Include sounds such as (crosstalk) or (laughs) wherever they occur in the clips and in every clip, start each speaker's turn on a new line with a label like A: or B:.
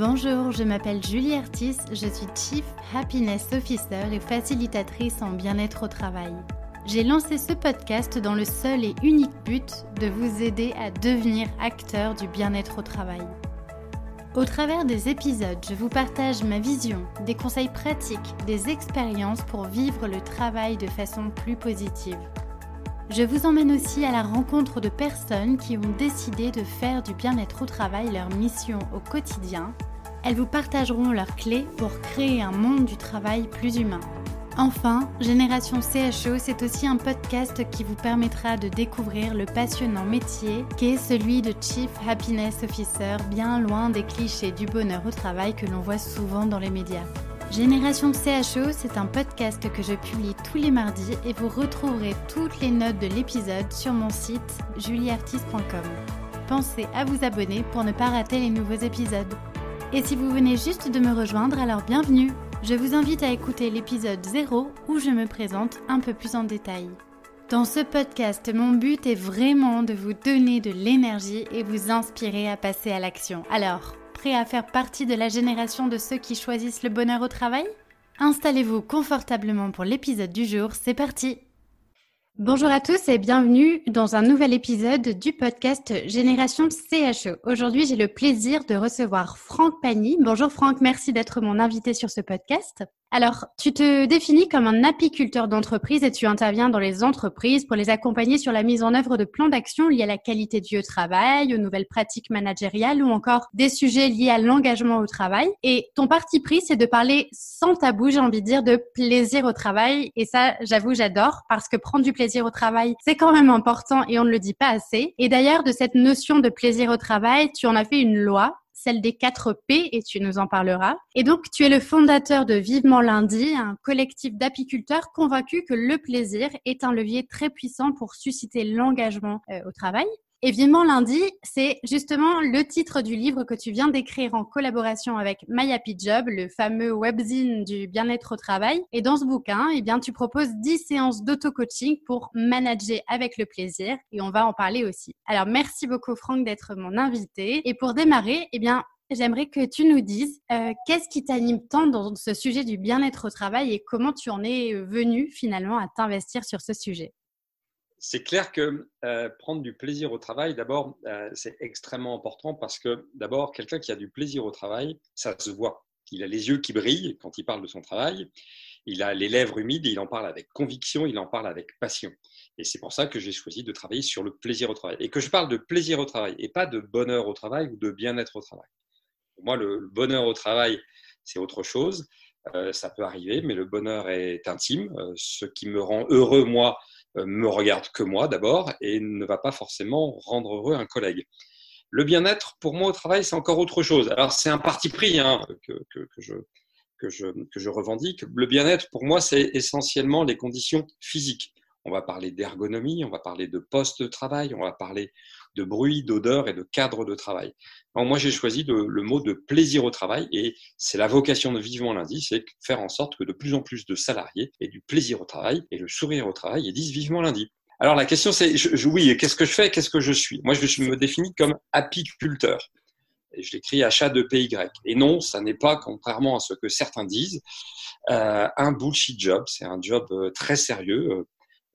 A: Bonjour, je m'appelle Julie Artis, je suis Chief Happiness Officer et facilitatrice en bien-être au travail. J'ai lancé ce podcast dans le seul et unique but de vous aider à devenir acteur du bien-être au travail. Au travers des épisodes, je vous partage ma vision, des conseils pratiques, des expériences pour vivre le travail de façon plus positive. Je vous emmène aussi à la rencontre de personnes qui ont décidé de faire du bien-être au travail leur mission au quotidien. Elles vous partageront leurs clés pour créer un monde du travail plus humain. Enfin, Génération CHO, c'est aussi un podcast qui vous permettra de découvrir le passionnant métier qu'est celui de Chief Happiness Officer, bien loin des clichés du bonheur au travail que l'on voit souvent dans les médias. Génération CHO, c'est un podcast que je publie tous les mardis et vous retrouverez toutes les notes de l'épisode sur mon site julieartiste.com. Pensez à vous abonner pour ne pas rater les nouveaux épisodes. Et si vous venez juste de me rejoindre, alors bienvenue Je vous invite à écouter l'épisode 0 où je me présente un peu plus en détail. Dans ce podcast, mon but est vraiment de vous donner de l'énergie et vous inspirer à passer à l'action. Alors, prêt à faire partie de la génération de ceux qui choisissent le bonheur au travail? Installez-vous confortablement pour l'épisode du jour, c'est parti Bonjour à tous et bienvenue dans un nouvel épisode du podcast Génération CHE. Aujourd'hui, j'ai le plaisir de recevoir Franck Pagny. Bonjour Franck, merci d'être mon invité sur ce podcast. Alors, tu te définis comme un apiculteur d'entreprise et tu interviens dans les entreprises pour les accompagner sur la mise en œuvre de plans d'action liés à la qualité du travail, aux nouvelles pratiques managériales ou encore des sujets liés à l'engagement au travail. Et ton parti pris, c'est de parler sans tabou, j'ai envie de dire, de plaisir au travail. Et ça, j'avoue, j'adore parce que prendre du plaisir au travail, c'est quand même important et on ne le dit pas assez. Et d'ailleurs, de cette notion de plaisir au travail, tu en as fait une loi celle des 4 P, et tu nous en parleras. Et donc, tu es le fondateur de Vivement Lundi, un collectif d'apiculteurs convaincus que le plaisir est un levier très puissant pour susciter l'engagement euh, au travail. Et Vivement lundi, c'est justement le titre du livre que tu viens d'écrire en collaboration avec My Happy Job, le fameux webzine du bien-être au travail. Et dans ce bouquin, eh bien, tu proposes 10 séances d'auto-coaching pour manager avec le plaisir. Et on va en parler aussi. Alors, merci beaucoup, Franck, d'être mon invité. Et pour démarrer, eh bien, J'aimerais que tu nous dises euh, qu'est-ce qui t'anime tant dans ce sujet du bien-être au travail et comment tu en es venu finalement à t'investir sur ce sujet?
B: C'est clair que euh, prendre du plaisir au travail, d'abord, euh, c'est extrêmement important parce que, d'abord, quelqu'un qui a du plaisir au travail, ça se voit. Il a les yeux qui brillent quand il parle de son travail, il a les lèvres humides et il en parle avec conviction, il en parle avec passion. Et c'est pour ça que j'ai choisi de travailler sur le plaisir au travail. Et que je parle de plaisir au travail et pas de bonheur au travail ou de bien-être au travail. Pour moi, le bonheur au travail, c'est autre chose. Euh, ça peut arriver, mais le bonheur est intime. ce qui me rend heureux, moi, me regarde que moi d'abord et ne va pas forcément rendre heureux un collègue. Le bien-être, pour moi, au travail, c'est encore autre chose. Alors, c'est un parti pris hein, que, que, je, que, je, que je revendique. Le bien-être, pour moi, c'est essentiellement les conditions physiques. On va parler d'ergonomie, on va parler de poste de travail, on va parler de bruit, d'odeur et de cadre de travail. moi, j'ai choisi le, mot de plaisir au travail et c'est la vocation de Vivement Lundi, c'est faire en sorte que de plus en plus de salariés aient du plaisir au travail et le sourire au travail et disent Vivement Lundi. Alors la question c'est, oui, qu'est-ce que je fais, qu'est-ce que je suis? Moi, je me définis comme apiculteur. Et je l'écris achat de PY. Et non, ça n'est pas, contrairement à ce que certains disent, euh, un bullshit job. C'est un job euh, très sérieux.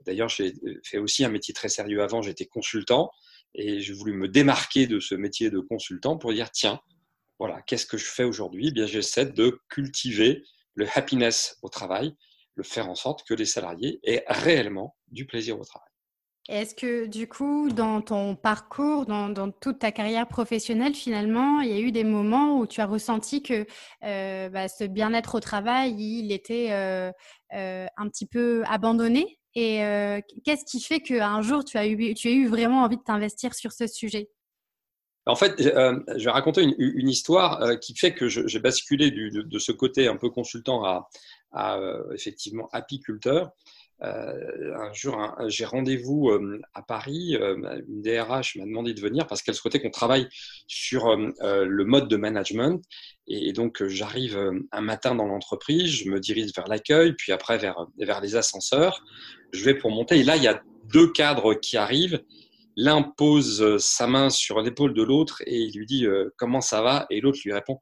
B: D'ailleurs, j'ai fait aussi un métier très sérieux avant. J'étais consultant. Et j'ai voulu me démarquer de ce métier de consultant pour dire, tiens, voilà, qu'est-ce que je fais aujourd'hui? Eh Bien, j'essaie de cultiver le happiness au travail, le faire en sorte que les salariés aient réellement du plaisir au travail.
A: Est-ce que du coup, dans ton parcours, dans, toute ta carrière professionnelle, finalement, il y a eu des moments où tu as ressenti que euh, bah, ce bien-être au travail, il était euh, euh, un petit peu abandonné? Et euh, qu'est-ce qui fait qu'un jour, tu as, eu, tu as eu vraiment envie de t'investir sur ce sujet?
B: En fait, euh, je vais raconter une, histoire euh, qui fait que j'ai basculé de, ce côté un peu consultant à, à effectivement apiculteur. Un jour, j'ai rendez-vous à Paris. Une DRH m'a demandé de venir parce qu'elle souhaitait qu'on travaille sur le mode de management. Et, donc, j'arrive un matin dans l'entreprise, je me dirige vers l'accueil, puis après vers, vers les ascenseurs. Je vais pour monter. Et là, il y a deux cadres qui arrivent. L'un pose sa main sur l'épaule de l'autre et il lui dit comment ça va? Et l'autre lui répond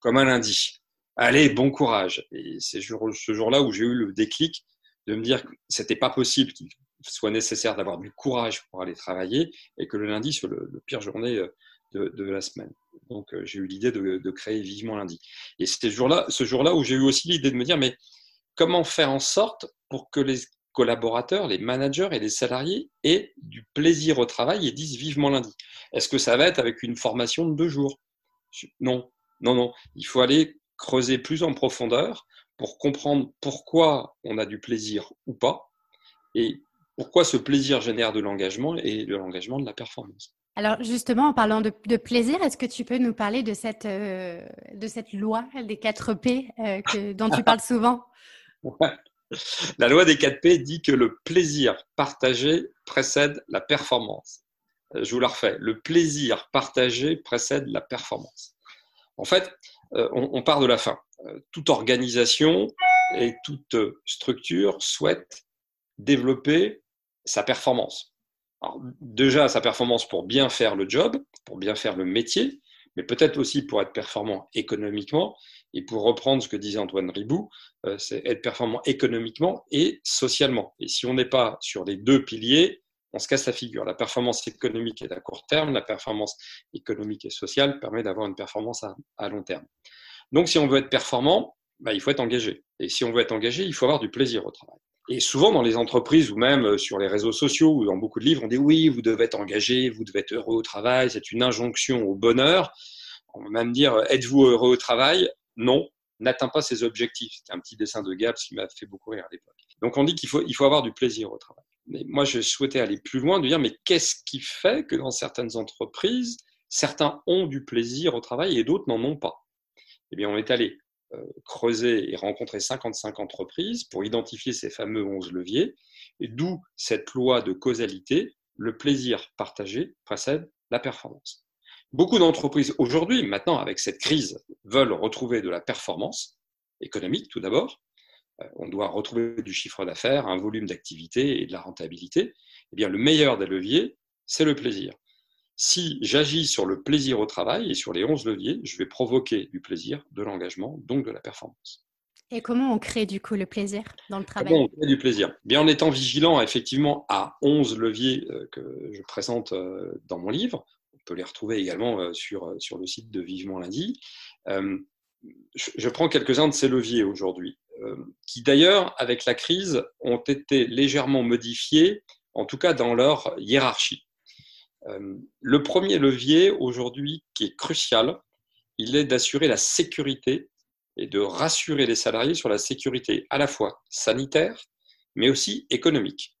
B: comme un lundi. Allez, bon courage. Et c'est ce jour-là où j'ai eu le déclic de me dire que c'était pas possible qu'il soit nécessaire d'avoir du courage pour aller travailler et que le lundi soit le, pire journée euh, de, la semaine. Donc euh, j'ai eu l'idée de, créer vivement lundi. Et c'était jour-là, ce jour-là où j'ai eu aussi l'idée de me dire mais comment faire en sorte pour que les collaborateurs, les managers et les salariés aient du plaisir au travail et disent vivement lundi. Est-ce que ça va être avec une formation de deux jours? Non, non, non. Il faut aller creuser plus en profondeur pour comprendre pourquoi on a du plaisir ou pas et pourquoi ce plaisir génère de l'engagement et de l'engagement de la performance.
A: Alors justement, en parlant de, plaisir, est-ce que tu peux nous parler de cette, euh, de cette loi des 4 P euh, que, dont tu (laughs) parles souvent?
B: La loi des 4 P dit que le plaisir partagé précède la performance. Euh, je vous la refais. Le plaisir partagé précède la performance. En fait, on, part de la fin. Toute organisation et toute structure souhaite développer sa performance. déjà, sa performance pour bien faire le job, pour bien faire le métier, mais peut-être aussi pour être performant économiquement. Et pour reprendre ce que disait Antoine Ribou, euh, c'est être performant économiquement et socialement. Et si on n'est pas sur les deux piliers, on se casse la figure. La performance économique est à court terme, la performance économique et sociale permet d'avoir une performance à, long terme. Donc si on veut être performant, bah, il faut être engagé. Et si on veut être engagé, il faut avoir du plaisir au travail. Et souvent dans les entreprises ou même euh, sur les réseaux sociaux ou dans beaucoup de livres, on dit oui, vous devez être engagé, vous devez être heureux au travail, c'est une injonction au bonheur. On va même dire êtes-vous heureux au travail? Non, n'atteint pas ses objectifs. C'était un petit dessin de Gabs qui m'a fait beaucoup rire à l'époque. Donc on dit qu'il faut, il faut avoir du plaisir au travail. Mais moi, je souhaitais aller plus loin, de dire mais qu'est-ce qui fait que dans certaines entreprises, certains ont du plaisir au travail et d'autres n'en ont pas? Eh bien, on est allé euh, creuser et rencontrer 55 entreprises pour identifier ces fameux 11 leviers, d'où cette loi de causalité, le plaisir partagé précède la performance. Beaucoup d'entreprises aujourd'hui, maintenant avec cette crise, veulent retrouver de la performance économique tout d'abord. Euh, on doit retrouver du chiffre d'affaires, un volume d'activité et de la rentabilité. Eh bien, le meilleur des leviers, c'est le plaisir si j'agis sur le plaisir au travail et sur les 11 leviers, je vais provoquer du plaisir, de l'engagement, donc de la performance.
A: Et comment on crée du coup le plaisir dans le travail?
B: Comment on crée du plaisir? Bien en étant vigilant effectivement à 11 leviers euh, que je présente euh, dans mon livre. On peut les retrouver également euh, sur, sur le site de Vivement Lundi. Je prends quelques-uns de ces leviers aujourd'hui, qui d'ailleurs, avec la crise, ont été légèrement modifiés, en tout cas dans leur hiérarchie. Euh, le premier levier aujourd'hui qui est crucial, il est d'assurer la sécurité et de rassurer les salariés sur la sécurité à la fois sanitaire, mais aussi économique.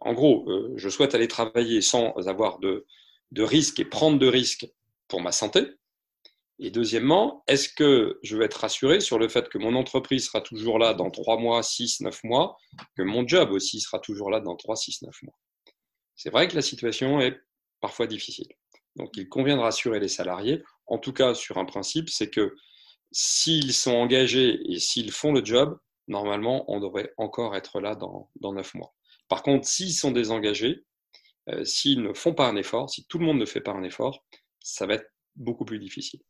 B: En gros, euh, je souhaite aller travailler sans avoir de, de risques et prendre de risques pour ma santé. Et deuxièmement, est-ce que je vais être rassuré sur le fait que mon entreprise sera toujours là dans 3 mois, 6, 9 mois, que mon job aussi sera toujours là dans 3, 6, 9 mois? C'est vrai que la situation est parfois difficile. Donc il convient de rassurer les salariés, en tout cas sur un principe, c'est que s'ils sont engagés et s'ils font le job, normalement, on devrait encore être là dans, dans 9 mois. Par contre, s'ils sont désengagés, euh, s'ils ne font pas un effort, si tout le monde ne fait pas un effort, ça va être beaucoup plus difficile.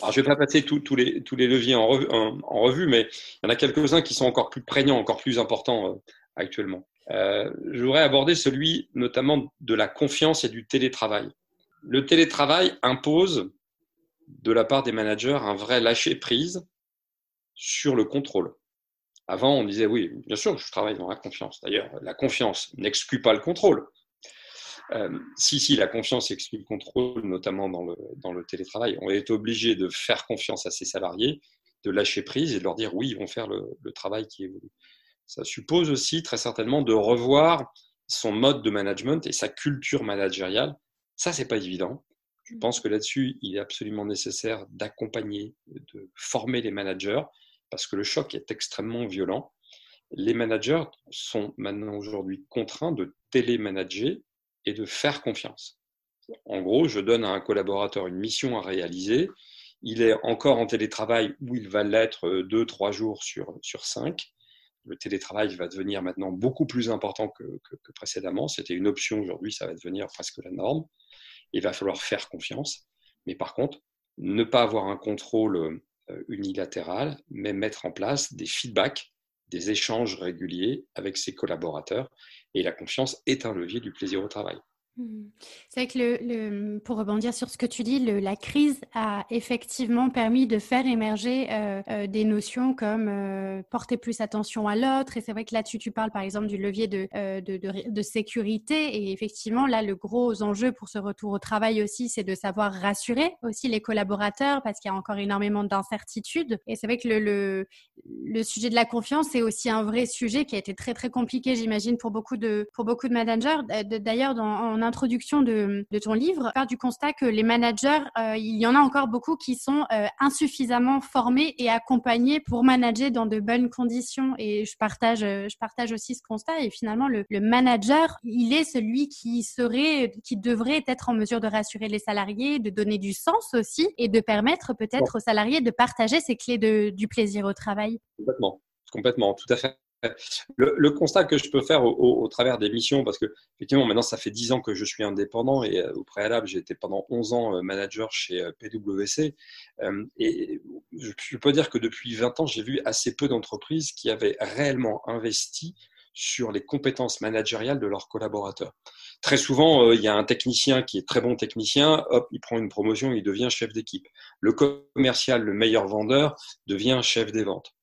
B: Alors, je ne vais pas passer tous les, leviers en revue, en, revue, mais il y en a quelques-uns qui sont encore plus prégnants, encore plus importants euh, actuellement. Euh, je voudrais aborder celui notamment de la confiance et du télétravail. Le télétravail impose de la part des managers un vrai lâcher-prise sur le contrôle. Avant, on disait oui, bien sûr, je travaille dans la confiance. D'ailleurs, la confiance n'exclut pas le contrôle. Euh, si, si, la confiance exclut le contrôle, notamment dans le, télétravail. On est obligé de faire confiance à ses salariés, de lâcher prise et de leur dire oui, ils vont faire le, le travail qui est voulu. Ça suppose aussi très certainement de revoir son mode de management et sa culture managériale. Ça, c'est pas évident. Je pense que là-dessus, il est absolument nécessaire d'accompagner, de former les managers parce que le choc est extrêmement violent. Les managers sont maintenant aujourd'hui contraints de télémanager et de faire confiance. En gros, je donne à un collaborateur une mission à réaliser. Il est encore en télétravail où il va l'être deux, trois jours sur, sur cinq le télétravail va devenir maintenant beaucoup plus important que, précédemment. C'était une option, aujourd'hui ça va devenir presque la norme. Il va falloir faire confiance. Mais par contre, ne pas avoir un contrôle unilatéral, mais mettre en place des feedbacks, des échanges réguliers avec ses collaborateurs. Et la confiance est un levier du plaisir au travail.
A: Mmh. C'est vrai que le, pour rebondir sur ce que tu dis, la crise a effectivement permis de faire émerger euh, euh, des notions comme euh, porter plus attention à l'autre. Et c'est vrai que là-dessus, tu parles par exemple du levier de, sécurité. Et effectivement, là, le gros enjeu pour ce retour au travail aussi, c'est de savoir rassurer aussi les collaborateurs parce qu'il y a encore énormément d'incertitudes. Et c'est vrai que le, sujet de la confiance, c'est aussi un vrai sujet qui a été très, très compliqué, j'imagine, pour beaucoup de, pour beaucoup de managers. D'ailleurs, dans, introduction de, ton livre, part du constat que les managers, euh, il y en a encore beaucoup qui sont euh, insuffisamment formés et accompagnés pour manager dans de bonnes conditions. Et je partage, je partage aussi ce constat. Et finalement, le, manager, il est celui qui serait, qui devrait être en mesure de rassurer les salariés, de donner du sens aussi et de permettre peut-être aux salariés de partager ces clés de, du plaisir au travail.
B: Complètement, complètement, tout à fait. Le, constat que je peux faire au, travers des missions, parce que effectivement maintenant ça fait 10 ans que je suis indépendant et euh, au préalable j'ai été pendant 11 ans euh, manager chez euh, PwC et je, peux dire que depuis 20 ans j'ai vu assez peu d'entreprises qui avaient réellement investi sur les compétences managériales de leurs collaborateurs. Très souvent, il y a un technicien qui est très bon technicien, hop, il prend une promotion, il devient chef d'équipe. Le commercial, le meilleur vendeur, devient chef des ventes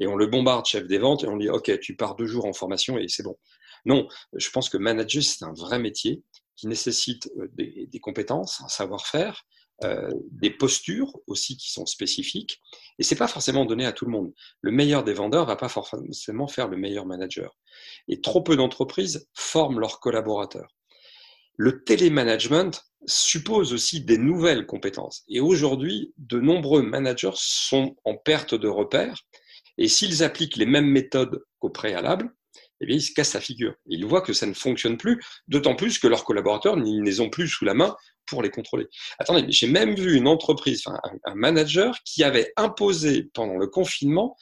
B: et on le bombarde chef des ventes et on dit OK, tu pars deux jours en formation et c'est bon. Non, je pense que manager, c'est un vrai métier qui nécessite euh, des, compétences, un savoir-faire, euh, des postures aussi qui sont spécifiques. Et c'est pas forcément donné à tout le monde. Le meilleur des vendeurs va pas forcément faire le meilleur manager. Et trop peu d'entreprises forment leurs collaborateurs. Le télémanagement suppose aussi des nouvelles compétences. Et aujourd'hui, de nombreux managers sont en perte de repères et s'ils appliquent les mêmes méthodes qu'au préalable, eh bien, ils se cassent la figure. Ils voient que ça ne fonctionne plus, d'autant plus que leurs collaborateurs ne les ont plus sous la main pour les contrôler. Attendez, j'ai même vu une entreprise, enfin, un manager qui avait imposé pendant le confinement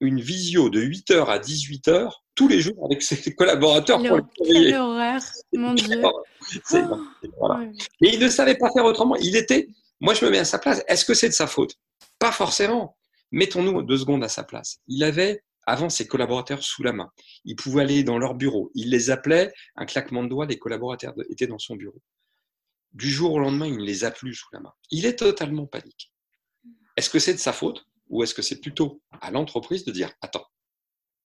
B: une visio de 8h à 18h tous les jours avec ses (laughs) collaborateurs pour
A: les Quelle horreur, mon Dieu.
B: Oh, Et il ne savait pas faire autrement. Il était, moi je me mets à sa place, est-ce que c'est de sa faute? Pas forcément. Mettons-nous deux secondes à sa place. Il avait avant ses collaborateurs sous la main. Il pouvait aller dans leur bureau. Il les appelait, un claquement de doigts, les collaborateurs étaient dans son bureau. Du jour au lendemain, il ne les a plus sous la main. Il est totalement panique. Est-ce que c'est de sa faute ou est-ce que c'est plutôt à l'entreprise de dire Attends,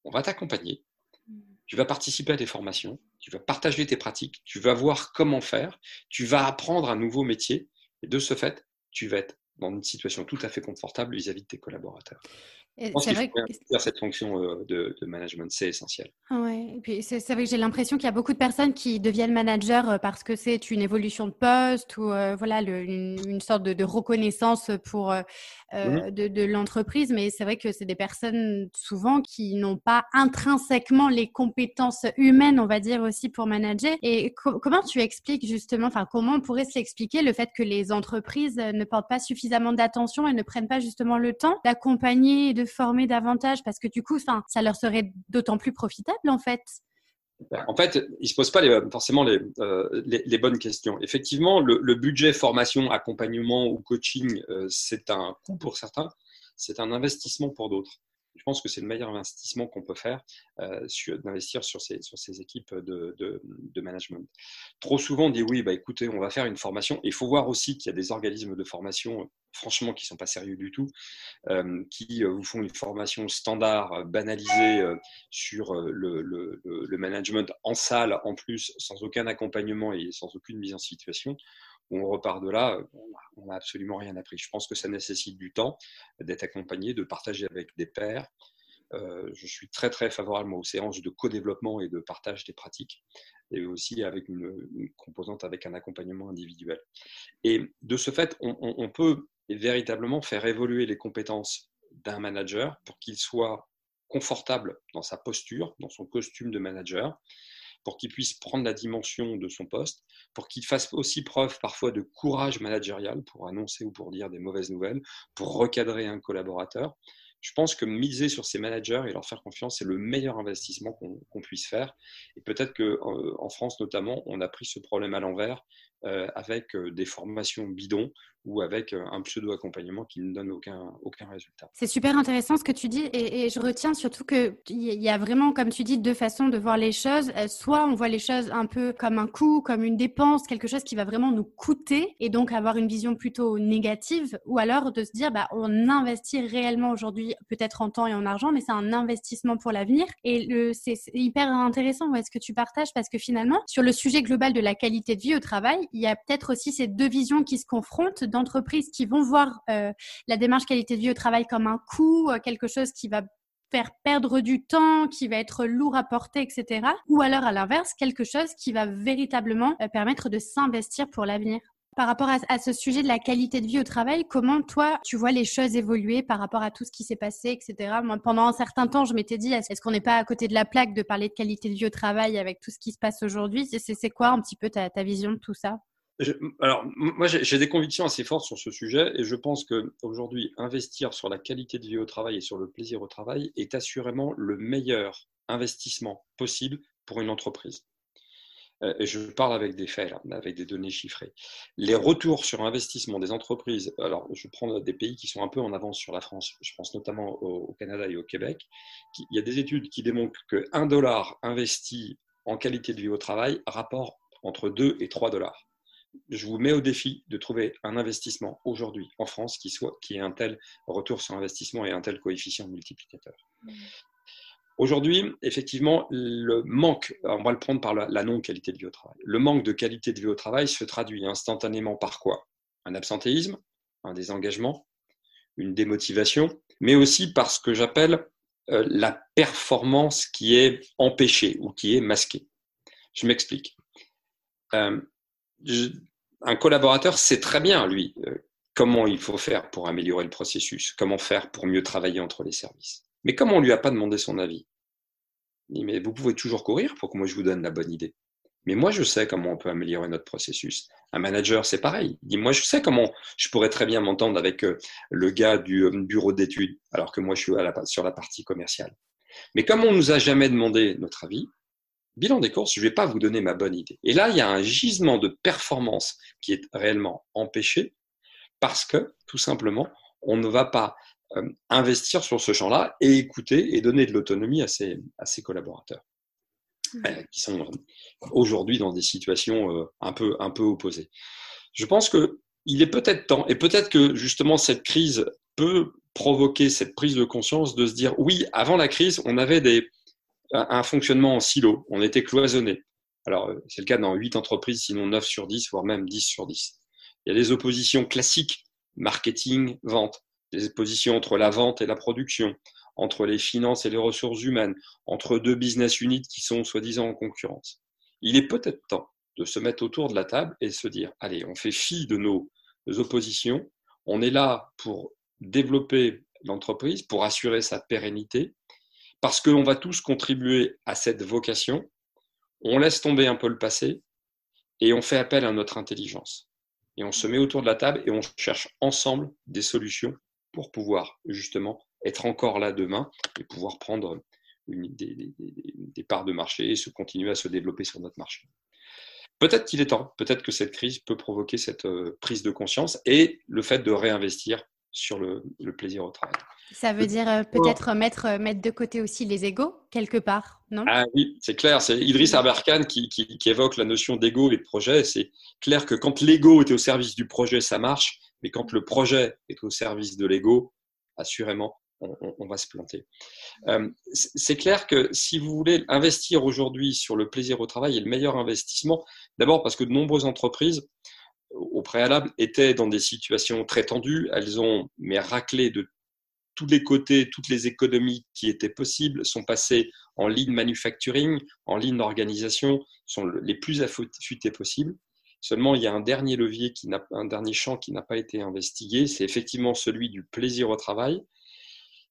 B: on va t'accompagner, tu vas participer à des formations, tu vas partager tes pratiques, tu vas voir comment faire, tu vas apprendre un nouveau métier et de ce fait, tu vas être dans une situation tout à fait confortable vis-à-vis de tes collaborateurs. Je pense qu'il faut faire cette fonction euh, de, management, c'est essentiel.
A: Ouais, et puis c'est vrai que j'ai l'impression qu'il y a beaucoup de personnes qui deviennent managers euh, parce que c'est une évolution de poste ou euh, voilà une, sorte de, reconnaissance pour mmh de, de l'entreprise, mais c'est vrai que c'est des personnes souvent qui n'ont pas intrinsèquement les compétences humaines, on va dire aussi pour manager. Et comment tu expliques justement, enfin comment on pourrait s'expliquer le fait que les entreprises ne portent pas suffisamment d'attention et ne prennent pas justement le temps d'accompagner et de former davantage parce que du coup, ça leur serait d'autant plus profitable en fait.
B: En fait, ils ne se posent pas forcément euh, les, les, bonnes questions. Effectivement, le, budget formation, accompagnement ou coaching, euh, c'est un coût pour certains, c'est un investissement pour d'autres je pense que c'est le meilleur investissement qu'on peut faire, euh, d'investir sur ces, équipes de, management. Trop souvent, on dit oui, bah, écoutez, on va faire une formation. il faut voir aussi qu'il y a des organismes de formation, franchement, qui ne sont pas sérieux du tout, euh, qui euh, vous font une formation standard, banalisée sur le, management en salle, en plus, sans aucun accompagnement et sans aucune mise en situation on repart de là, on n'a absolument rien appris. Je pense que ça nécessite du temps, d'être accompagné, de partager avec des pairs. Euh, je suis très très favorable aux séances de co-développement et de partage des pratiques, et aussi avec une, composante avec un accompagnement individuel. Et de ce fait, on peut véritablement faire évoluer les compétences d'un manager pour qu'il soit confortable dans sa posture, dans son costume de manager, pour qu'il puisse prendre la dimension de son poste, pour qu'il fasse aussi preuve parfois de courage managérial pour annoncer ou pour dire des mauvaises nouvelles, pour recadrer un collaborateur. Je pense que miser sur ces managers et leur faire confiance, c'est le meilleur investissement qu'on puisse faire. Et peut-être qu'en France notamment, on a pris ce problème à l'envers euh, avec euh, des formations bidons ou avec euh, un pseudo-accompagnement qui ne donne aucun, aucun résultat.
A: C'est super intéressant ce que tu dis et, je retiens surtout qu'il y a vraiment, comme tu dis, deux façons de voir les choses. Euh, soit on voit les choses un peu comme un coût, comme une dépense, quelque chose qui va vraiment nous coûter et donc avoir une vision plutôt négative, ou alors de se dire, bah, on investit réellement aujourd'hui, peut-être en temps et en argent, mais c'est un investissement pour l'avenir. Et c'est hyper intéressant ce que tu partages parce que finalement, sur le sujet global de la qualité de vie au travail, il y a peut-être aussi ces deux visions qui se confrontent d'entreprises qui vont voir euh, la démarche qualité de vie au travail comme un coût, euh, quelque chose qui va faire perdre du temps, qui va être lourd à porter, etc. Ou alors à l'inverse, quelque chose qui va véritablement euh, permettre de s'investir pour l'avenir. Par rapport à, ce sujet de la qualité de vie au travail, comment toi tu vois les choses évoluer par rapport à tout ce qui s'est passé, etc. Pendant un certain temps, je m'étais dit, est-ce qu'on n'est pas à côté de la plaque de parler de qualité de vie au travail avec tout ce qui se passe aujourd'hui? C'est quoi un petit peu ta vision de tout ça?
B: Alors, moi, j'ai des convictions assez fortes sur ce sujet et je pense qu'aujourd'hui, investir sur la qualité de vie au travail et sur le plaisir au travail est assurément le meilleur investissement possible pour une entreprise. Euh, et je parle avec des faits, avec des données chiffrées. Les retours sur investissement des entreprises, alors je prends des pays qui sont un peu en avance sur la France, je pense notamment au, Canada et au Québec, il y a des études qui démontrent que 1 dollar investi en qualité de vie au travail rapporte entre 2 et 3 dollars je vous mets au défi de trouver un investissement aujourd'hui en France qui, soit, qui ait un tel retour sur investissement et un tel coefficient multiplicateur. Mmh. Aujourd'hui, effectivement, le manque, on va le prendre par la, non-qualité de vie au travail, le manque de qualité de vie au travail se traduit instantanément par quoi? Un absentéisme, un désengagement, une démotivation, mais aussi par ce que j'appelle euh, la performance qui est empêchée ou qui est masquée. Je m'explique. Euh, un collaborateur sait très bien, lui, euh, comment il faut faire pour améliorer le processus, comment faire pour mieux travailler entre les services. Mais comme on ne lui a pas demandé son avis, il dit, mais vous pouvez toujours courir pour que moi je vous donne la bonne idée. Mais moi, je sais comment on peut améliorer notre processus. Un manager, c'est pareil. Il dit, moi, je sais comment je pourrais très bien m'entendre avec euh, le gars du euh, bureau d'études, alors que moi, je suis sur la partie commerciale. Mais comme on nous a jamais demandé notre avis, bilan des courses, je ne vais pas vous donner ma bonne idée. Et là, il y a un gisement de performance qui est réellement empêché parce que, tout simplement, on ne va pas euh, investir sur ce champ-là et écouter et donner de l'autonomie à ses, à ses collaborateurs mmh. euh, qui sont aujourd'hui dans des situations euh, un, peu, un peu opposées. Je pense qu'il est peut-être temps, et peut-être que justement cette crise peut provoquer cette prise de conscience de se dire, oui, avant la crise, on avait des, un fonctionnement en silo. On était cloisonné. Alors, euh, c'est le cas dans 8 entreprises, sinon 9 sur 10, voire même 10 sur 10. Il y a des oppositions classiques, marketing, vente, des oppositions entre la vente et la production, entre les finances et les ressources humaines, entre deux business units qui sont soi-disant en concurrence. Il est peut-être temps de se mettre autour de la table et se dire, allez, on fait fi de nos oppositions, on est là pour développer l'entreprise, pour assurer sa pérennité, parce qu'on va tous contribuer à cette vocation, on laisse tomber un peu le passé et on fait appel à notre intelligence. Et on se met autour de la table et on cherche ensemble des solutions pour pouvoir justement être encore là demain et pouvoir prendre des, des, parts de marché et se continuer à se développer sur notre marché. Peut-être qu'il est temps, peut-être que cette crise peut provoquer cette euh, prise de conscience et le fait de réinvestir sur le, plaisir au travail.
A: Ça veut dire euh, peut-être mettre, euh, mettre de côté aussi les égaux, quelque part, non?
B: Ah oui, c'est clair. C'est Idriss Aberkan qui, qui, évoque la notion d'ego et de projet. C'est clair que quand l'ego est au service du projet, ça marche. Mais quand le projet est au service de l'ego, assurément, on, va se planter. Euh, c'est clair que si vous voulez investir aujourd'hui sur le plaisir au travail et le meilleur investissement, d'abord parce que de nombreuses entreprises au préalable étaient dans des situations très tendues. Elles ont mais raclé de tous les côtés, toutes les économies qui étaient possibles sont passées en ligne manufacturing, en ligne d'organisation, sont les plus affûtées possibles. Seulement, il y a un dernier levier, qui n'a, un dernier champ qui n'a pas été investigué, c'est effectivement celui du plaisir au travail,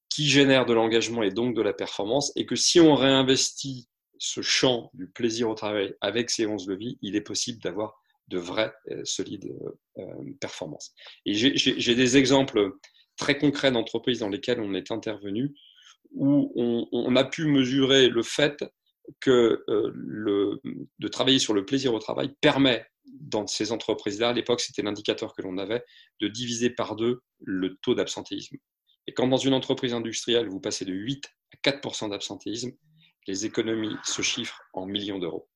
B: qui génère de l'engagement et donc de la performance, et que si on réinvestit ce champ du plaisir au travail avec ces 11 leviers, il est possible d'avoir de vraies, euh, solides euh, performances. Et j'ai des exemples très concrets d'entreprises dans lesquelles on est intervenu, où on, a pu mesurer le fait que euh, le, de travailler sur le plaisir au travail permet dans ces entreprises-là, à l'époque, c'était l'indicateur que l'on avait, de diviser par deux le taux d'absentéisme. Et quand dans une entreprise industrielle, vous passez de 8 à 4% d'absentéisme, les économies se chiffrent en millions d'euros.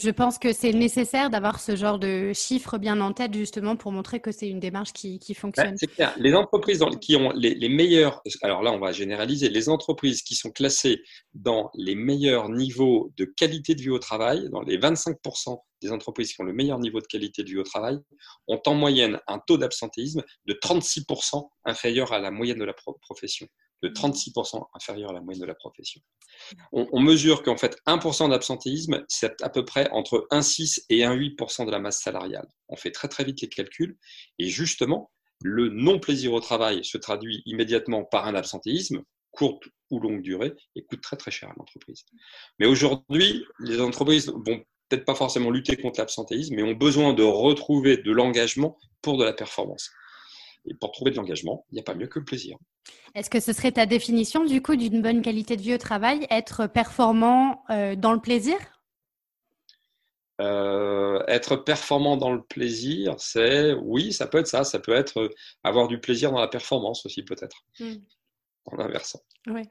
A: Je pense que c'est nécessaire d'avoir ce genre de chiffres bien en tête justement pour montrer que c'est une démarche qui, fonctionne.
B: c'est clair. Les entreprises qui ont les, les, meilleurs, alors là on va généraliser, les entreprises qui sont classées dans les meilleurs niveaux de qualité de vie au travail, dans les 25% des entreprises qui ont le meilleur niveau de qualité de vie au travail, ont en moyenne un taux d'absentéisme de 36% inférieur à la moyenne de la profession de 36% mmh. inférieur à la moyenne de la profession. On, mesure qu'en fait, 1% d'absentéisme, c'est à peu près entre 1,6 et 1,8% de la masse salariale. On fait très très vite les calculs et justement, le non-plaisir au travail se traduit immédiatement par un absentéisme, courte ou longue durée, et coûte très très cher à l'entreprise. Mais aujourd'hui, les entreprises vont peut-être pas forcément lutter contre l'absentéisme, mais ont besoin de retrouver de l'engagement pour de la performance. Et pour trouver de l'engagement, il n'y a pas mieux que le plaisir.
A: Est-ce que ce serait ta définition du coup d'une bonne qualité de vie au travail, être performant euh, dans le plaisir?
B: Euh, être performant dans le plaisir, c'est oui, ça peut être ça, ça peut être euh, avoir du plaisir dans la performance aussi peut-être. Hmm en inversant.
A: Ouais.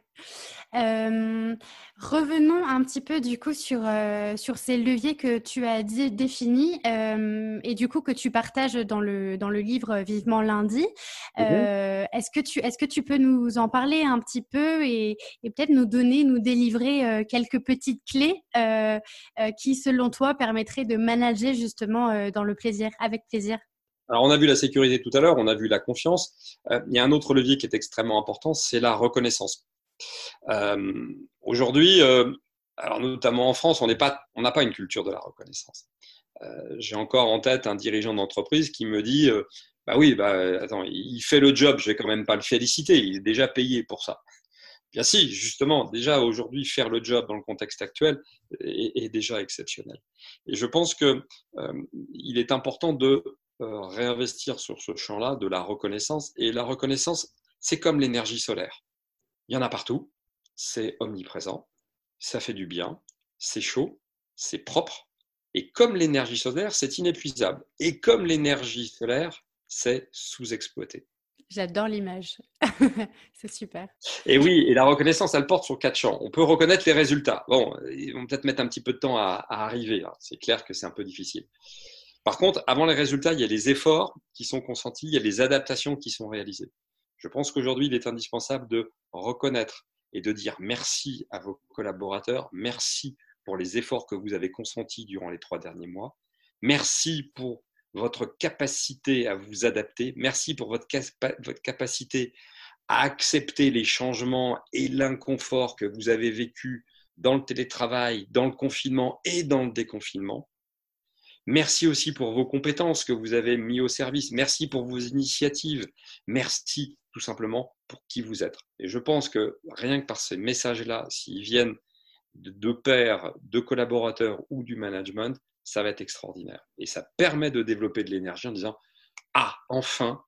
A: revenons un petit peu du coup sur, euh, sur ces leviers que tu as dit, définis et du coup que tu partages dans le, dans le livre Vivement lundi. Mmh euh, est-ce, que tu, est-ce que tu peux nous en parler un petit peu et, et peut-être nous donner, nous délivrer euh, quelques petites clés qui, selon toi, permettraient de manager justement dans le plaisir, avec plaisir?
B: Alors, on a vu la sécurité tout à l'heure, on a vu la confiance. Euh, il y a un autre levier qui est extrêmement important, c'est la reconnaissance. Euh, aujourd'hui, euh, alors notamment en France, on n'a pas, une culture de la reconnaissance. J'ai encore en tête un dirigeant d'entreprise qui me dit Bah oui, bah, attends, il fait le job, je vais quand même pas le féliciter, il est déjà payé pour ça. Bien si, justement, déjà aujourd'hui, faire le job dans le contexte actuel est, est déjà exceptionnel. Et je pense que il est important de euh, réinvestir sur ce champ-là de la reconnaissance. Et la reconnaissance, c'est comme l'énergie solaire. Il y en a partout, c'est omniprésent, ça fait du bien, c'est chaud, c'est propre. Et comme l'énergie solaire, c'est inépuisable. Et comme l'énergie solaire, c'est sous-exploité.
A: J'adore l'image. (laughs) c'est super.
B: Et oui, et la reconnaissance, elle porte sur quatre champs. On peut reconnaître les résultats. Bon, ils vont peut-être mettre un petit peu de temps à, à arriver. Hein. C'est clair que c'est un peu difficile. Par contre, avant les résultats, il y a les efforts qui sont consentis, il y a les adaptations qui sont réalisées. Je pense qu'aujourd'hui, il est indispensable de reconnaître et de dire merci à vos collaborateurs, merci pour les efforts que vous avez consentis durant les trois derniers mois, merci pour votre capacité à vous adapter, merci pour votre, capacité à accepter les changements et l'inconfort que vous avez vécu dans le télétravail, dans le confinement et dans le déconfinement. Merci aussi pour vos compétences que vous avez mis au service. Merci pour vos initiatives. Merci tout simplement pour qui vous êtes. Et je pense que rien que par ces messages-là, s'ils viennent de pairs, de collaborateurs ou du management, ça va être extraordinaire. Et ça permet de développer de l'énergie en disant Ah, enfin,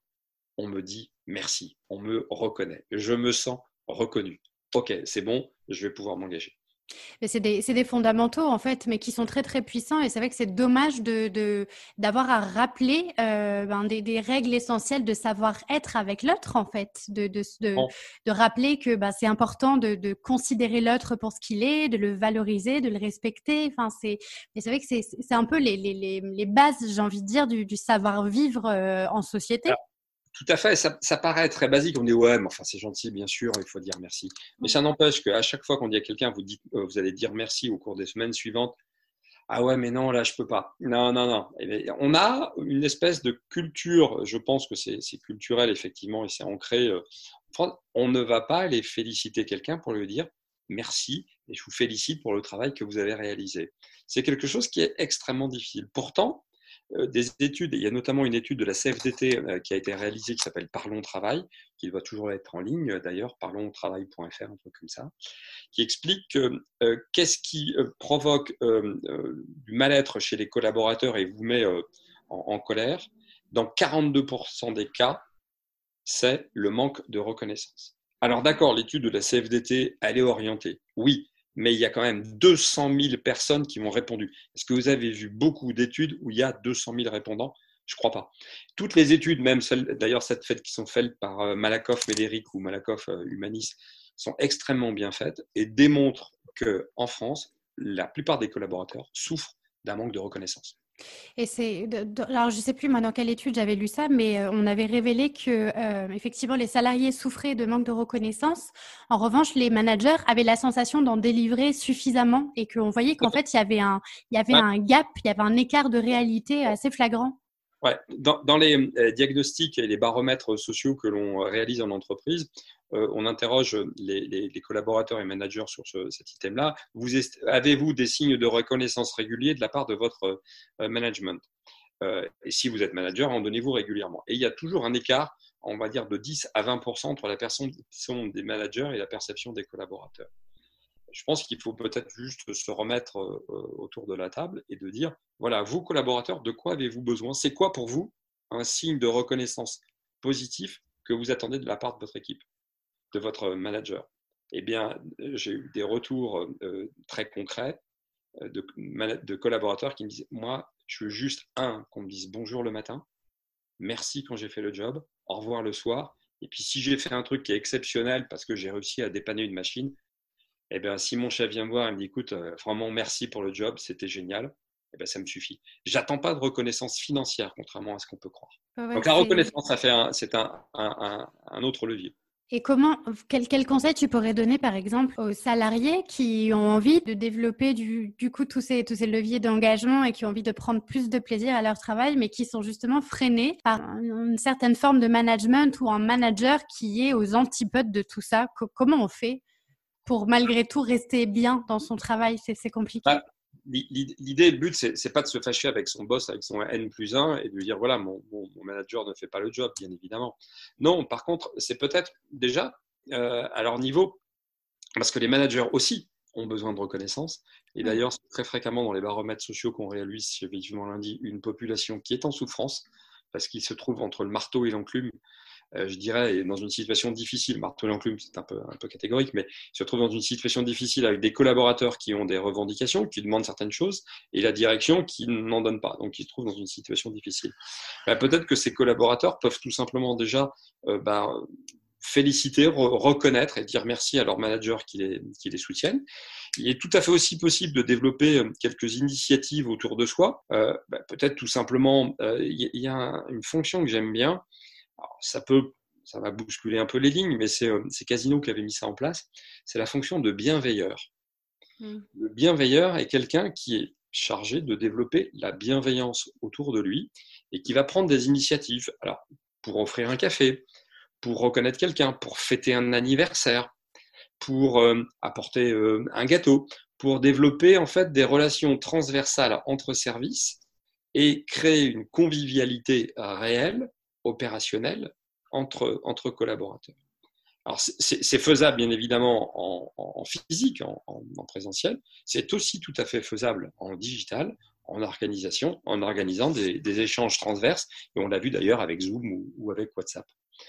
B: on me dit merci, on me reconnaît, je me sens reconnu. Ok, c'est bon, je vais pouvoir m'engager.
A: C'est des, des, fondamentaux en fait, mais qui sont très très puissants et c'est vrai que c'est dommage de, d'avoir à rappeler euh, ben, des, des, règles essentielles de savoir-être avec l'autre en fait, de, de, de, de rappeler que ben, c'est important de, de considérer l'autre pour ce qu'il est, de le valoriser, de le respecter. Enfin, c'est, mais c'est vrai que c'est, un peu les, les, les, les bases, j'ai envie de dire, du, du savoir-vivre euh, en société.
B: Tout à fait, ça, ça, paraît très basique. On dit ouais, mais enfin c'est gentil, bien sûr, il faut dire merci. Mais ça n'empêche qu'à chaque fois qu'on dit à quelqu'un, vous dites, euh, vous allez dire merci au cours des semaines suivantes. Ah ouais, mais non, là je peux pas. Non, non, non. Eh on a une espèce de culture. Je pense que c'est culturel effectivement et c'est ancré. Euh, on ne va pas aller féliciter quelqu'un pour lui dire merci et je vous félicite pour le travail que vous avez réalisé. C'est quelque chose qui est extrêmement difficile. Pourtant, des études, il y a notamment une étude de la CFDT euh, qui a été réalisée qui s'appelle Parlons Travail, qui doit toujours être en ligne euh, d'ailleurs, parlonstravail.fr, un truc comme ça, qui explique qu'est-ce qui provoque du mal-être chez les collaborateurs et vous met en, colère. Dans 42% des cas, c'est le manque de reconnaissance. Alors d'accord, l'étude de la CFDT, elle est orientée. Oui, mais il y a quand même 200 000 personnes qui m'ont répondu. Est-ce que vous avez vu beaucoup d'études où il y a 200 000 répondants? Je ne crois pas. Toutes les études, même celles d'ailleurs cette fête qui sont faites par euh, Malakoff Médéric ou Malakoff euh, Humanis, sont extrêmement bien faites et démontrent qu'en France, la plupart des collaborateurs souffrent d'un manque de reconnaissance.
A: Et c'est, alors je ne sais plus moi dans quelle étude j'avais lu ça, mais euh, on avait révélé que euh, effectivement les salariés souffraient de manque de reconnaissance. En revanche, les managers avaient la sensation d'en délivrer suffisamment et qu'on voyait qu'en fait il y avait un, il y avait un gap, il y avait un écart de réalité assez flagrant.
B: Ouais. Dans, dans, les euh, diagnostics et les baromètres sociaux que l'on réalise en entreprise, on interroge les, collaborateurs et managers sur cet item-là. Avez-vous des signes de reconnaissance réguliers de la part de votre euh, management? Euh, Et si vous êtes manager, en donnez-vous régulièrement. Et il y a toujours un écart, on va dire, de 10 à 20% entre la sont des managers et la perception des collaborateurs. Je pense qu'il faut peut-être juste se remettre autour de la table et de dire, voilà, vous collaborateurs, de quoi avez-vous besoin? C'est quoi pour vous un signe de reconnaissance positif que vous attendez de la part de votre équipe? De votre manager Eh bien, j'ai eu des retours euh, très concrets euh, de, de, collaborateurs qui me disent Moi, je veux juste, un, qu'on me dise bonjour le matin, merci quand j'ai fait le job, au revoir le soir. Et puis, si j'ai fait un truc qui est exceptionnel parce que j'ai réussi à dépanner une machine, eh bien, si mon chef vient me voir et me dit Écoute, euh, vraiment, merci pour le job, c'était génial. Eh bien, ça me suffit. J'attends pas de reconnaissance financière, contrairement à ce qu'on peut croire. Donc la reconnaissance, ça fait c'est un, un, un, autre levier.
A: Et comment, quel, quel, conseil tu pourrais donner, par exemple, aux salariés qui ont envie de développer du, du coup tous ces, tous ces leviers d'engagement et qui ont envie de prendre plus de plaisir à leur travail, mais qui sont justement freinés par une certaine forme de management ou un manager qui est aux antipodes de tout ça? Comment on fait pour malgré tout rester bien dans son travail? C'est compliqué. Bah,
B: l'idée, le but, c'est pas de se fâcher avec son boss, avec son N plus 1 et de lui dire voilà, mon, manager ne fait pas le job, bien évidemment. Non, par contre, c'est peut-être déjà euh, à leur niveau, parce que les managers aussi ont besoin de reconnaissance. Et d'ailleurs, très fréquemment dans les baromètres sociaux qu'on réalise chez Vivement Lundi, une population qui est en souffrance parce qu'il se trouve entre le marteau et l'enclume je dirais, dans une situation difficile. Marteau l'enclume, c'est un peu, un peu catégorique, mais il se trouve dans une situation difficile avec des collaborateurs qui ont des revendications, qui demandent certaines choses, et la direction qui n'en donne pas. Donc, il se trouve dans une situation difficile. Bah, peut-être que ces collaborateurs peuvent tout simplement déjà euh, bah, féliciter, reconnaître et dire merci à leur manager qui les, qui les soutiennent. Il est tout à fait aussi possible de développer euh, quelques initiatives autour de soi. Euh, bah, Peut-être tout simplement, il y a une fonction que j'aime bien, ça peut, ça va bousculer un peu les lignes, mais c'est euh, Casino qui avait mis ça en place. C'est la fonction de bienveilleur. Hmm. Le bienveilleur est quelqu'un qui est chargé de développer la bienveillance autour de lui et qui va prendre des initiatives. Alors, pour offrir un café, pour reconnaître quelqu'un, pour fêter un anniversaire, pour euh, apporter euh, un gâteau, pour développer en fait des relations transversales entre services et créer une convivialité réelle opérationnel entre, entre collaborateurs. Alors, c'est faisable, bien évidemment, en, physique, en, présentiel. C'est aussi tout à fait faisable en digital, en organisation, en organisant des, échanges transverses. Et on l'a vu d'ailleurs avec Zoom ou, avec WhatsApp.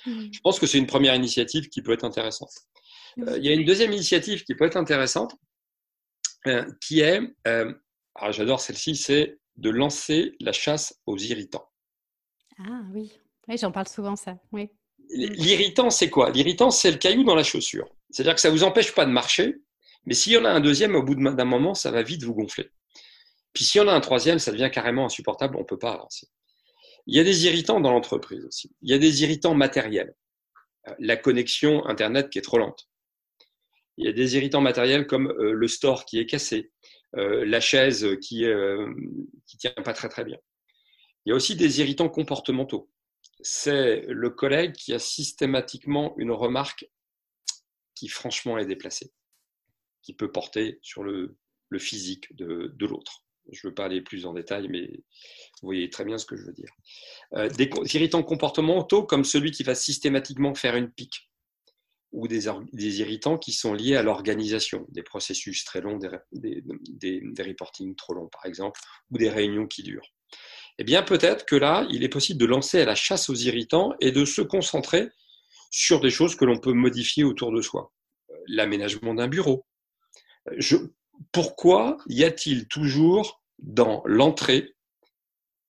B: Mmh. Je pense que c'est une première initiative qui peut être intéressante. Euh, il y a une deuxième initiative qui peut être intéressante, euh, qui est, euh, j'adore celle-ci, c'est de lancer la chasse aux irritants.
A: Ah oui. Oui, j'en parle souvent, ça. Oui.
B: L'irritant, c'est quoi? L'irritant, c'est le caillou dans la chaussure. C'est-à-dire que ça ne vous empêche pas de marcher, mais s'il y en a un deuxième, au bout d'un moment, ça va vite vous gonfler. Puis s'il y en a un troisième, ça devient carrément insupportable, on ne peut pas avancer. Il y a des irritants dans l'entreprise aussi. Il y a des irritants matériels. Euh, la connexion Internet qui est trop lente. Il y a des irritants matériels comme euh, le store qui est cassé, euh, la chaise qui ne tient pas très très bien. Il y a aussi des irritants comportementaux c'est le collègue qui a systématiquement une remarque qui franchement est déplacée, qui peut porter sur le, physique de, l'autre. Je ne veux pas aller plus en détail, mais vous voyez très bien ce que je veux dire. Euh, des irritants comportementaux comme celui qui va systématiquement faire une pique, ou des, irritants qui sont liés à l'organisation, des processus très longs, des, des reportings trop longs par exemple, ou des réunions qui durent eh bien peut-être que là, il est possible de lancer à la chasse aux irritants et de se concentrer sur des choses que l'on peut modifier autour de soi. Euh, l'aménagement d'un bureau, Je, pourquoi y a-t-il toujours dans l'entrée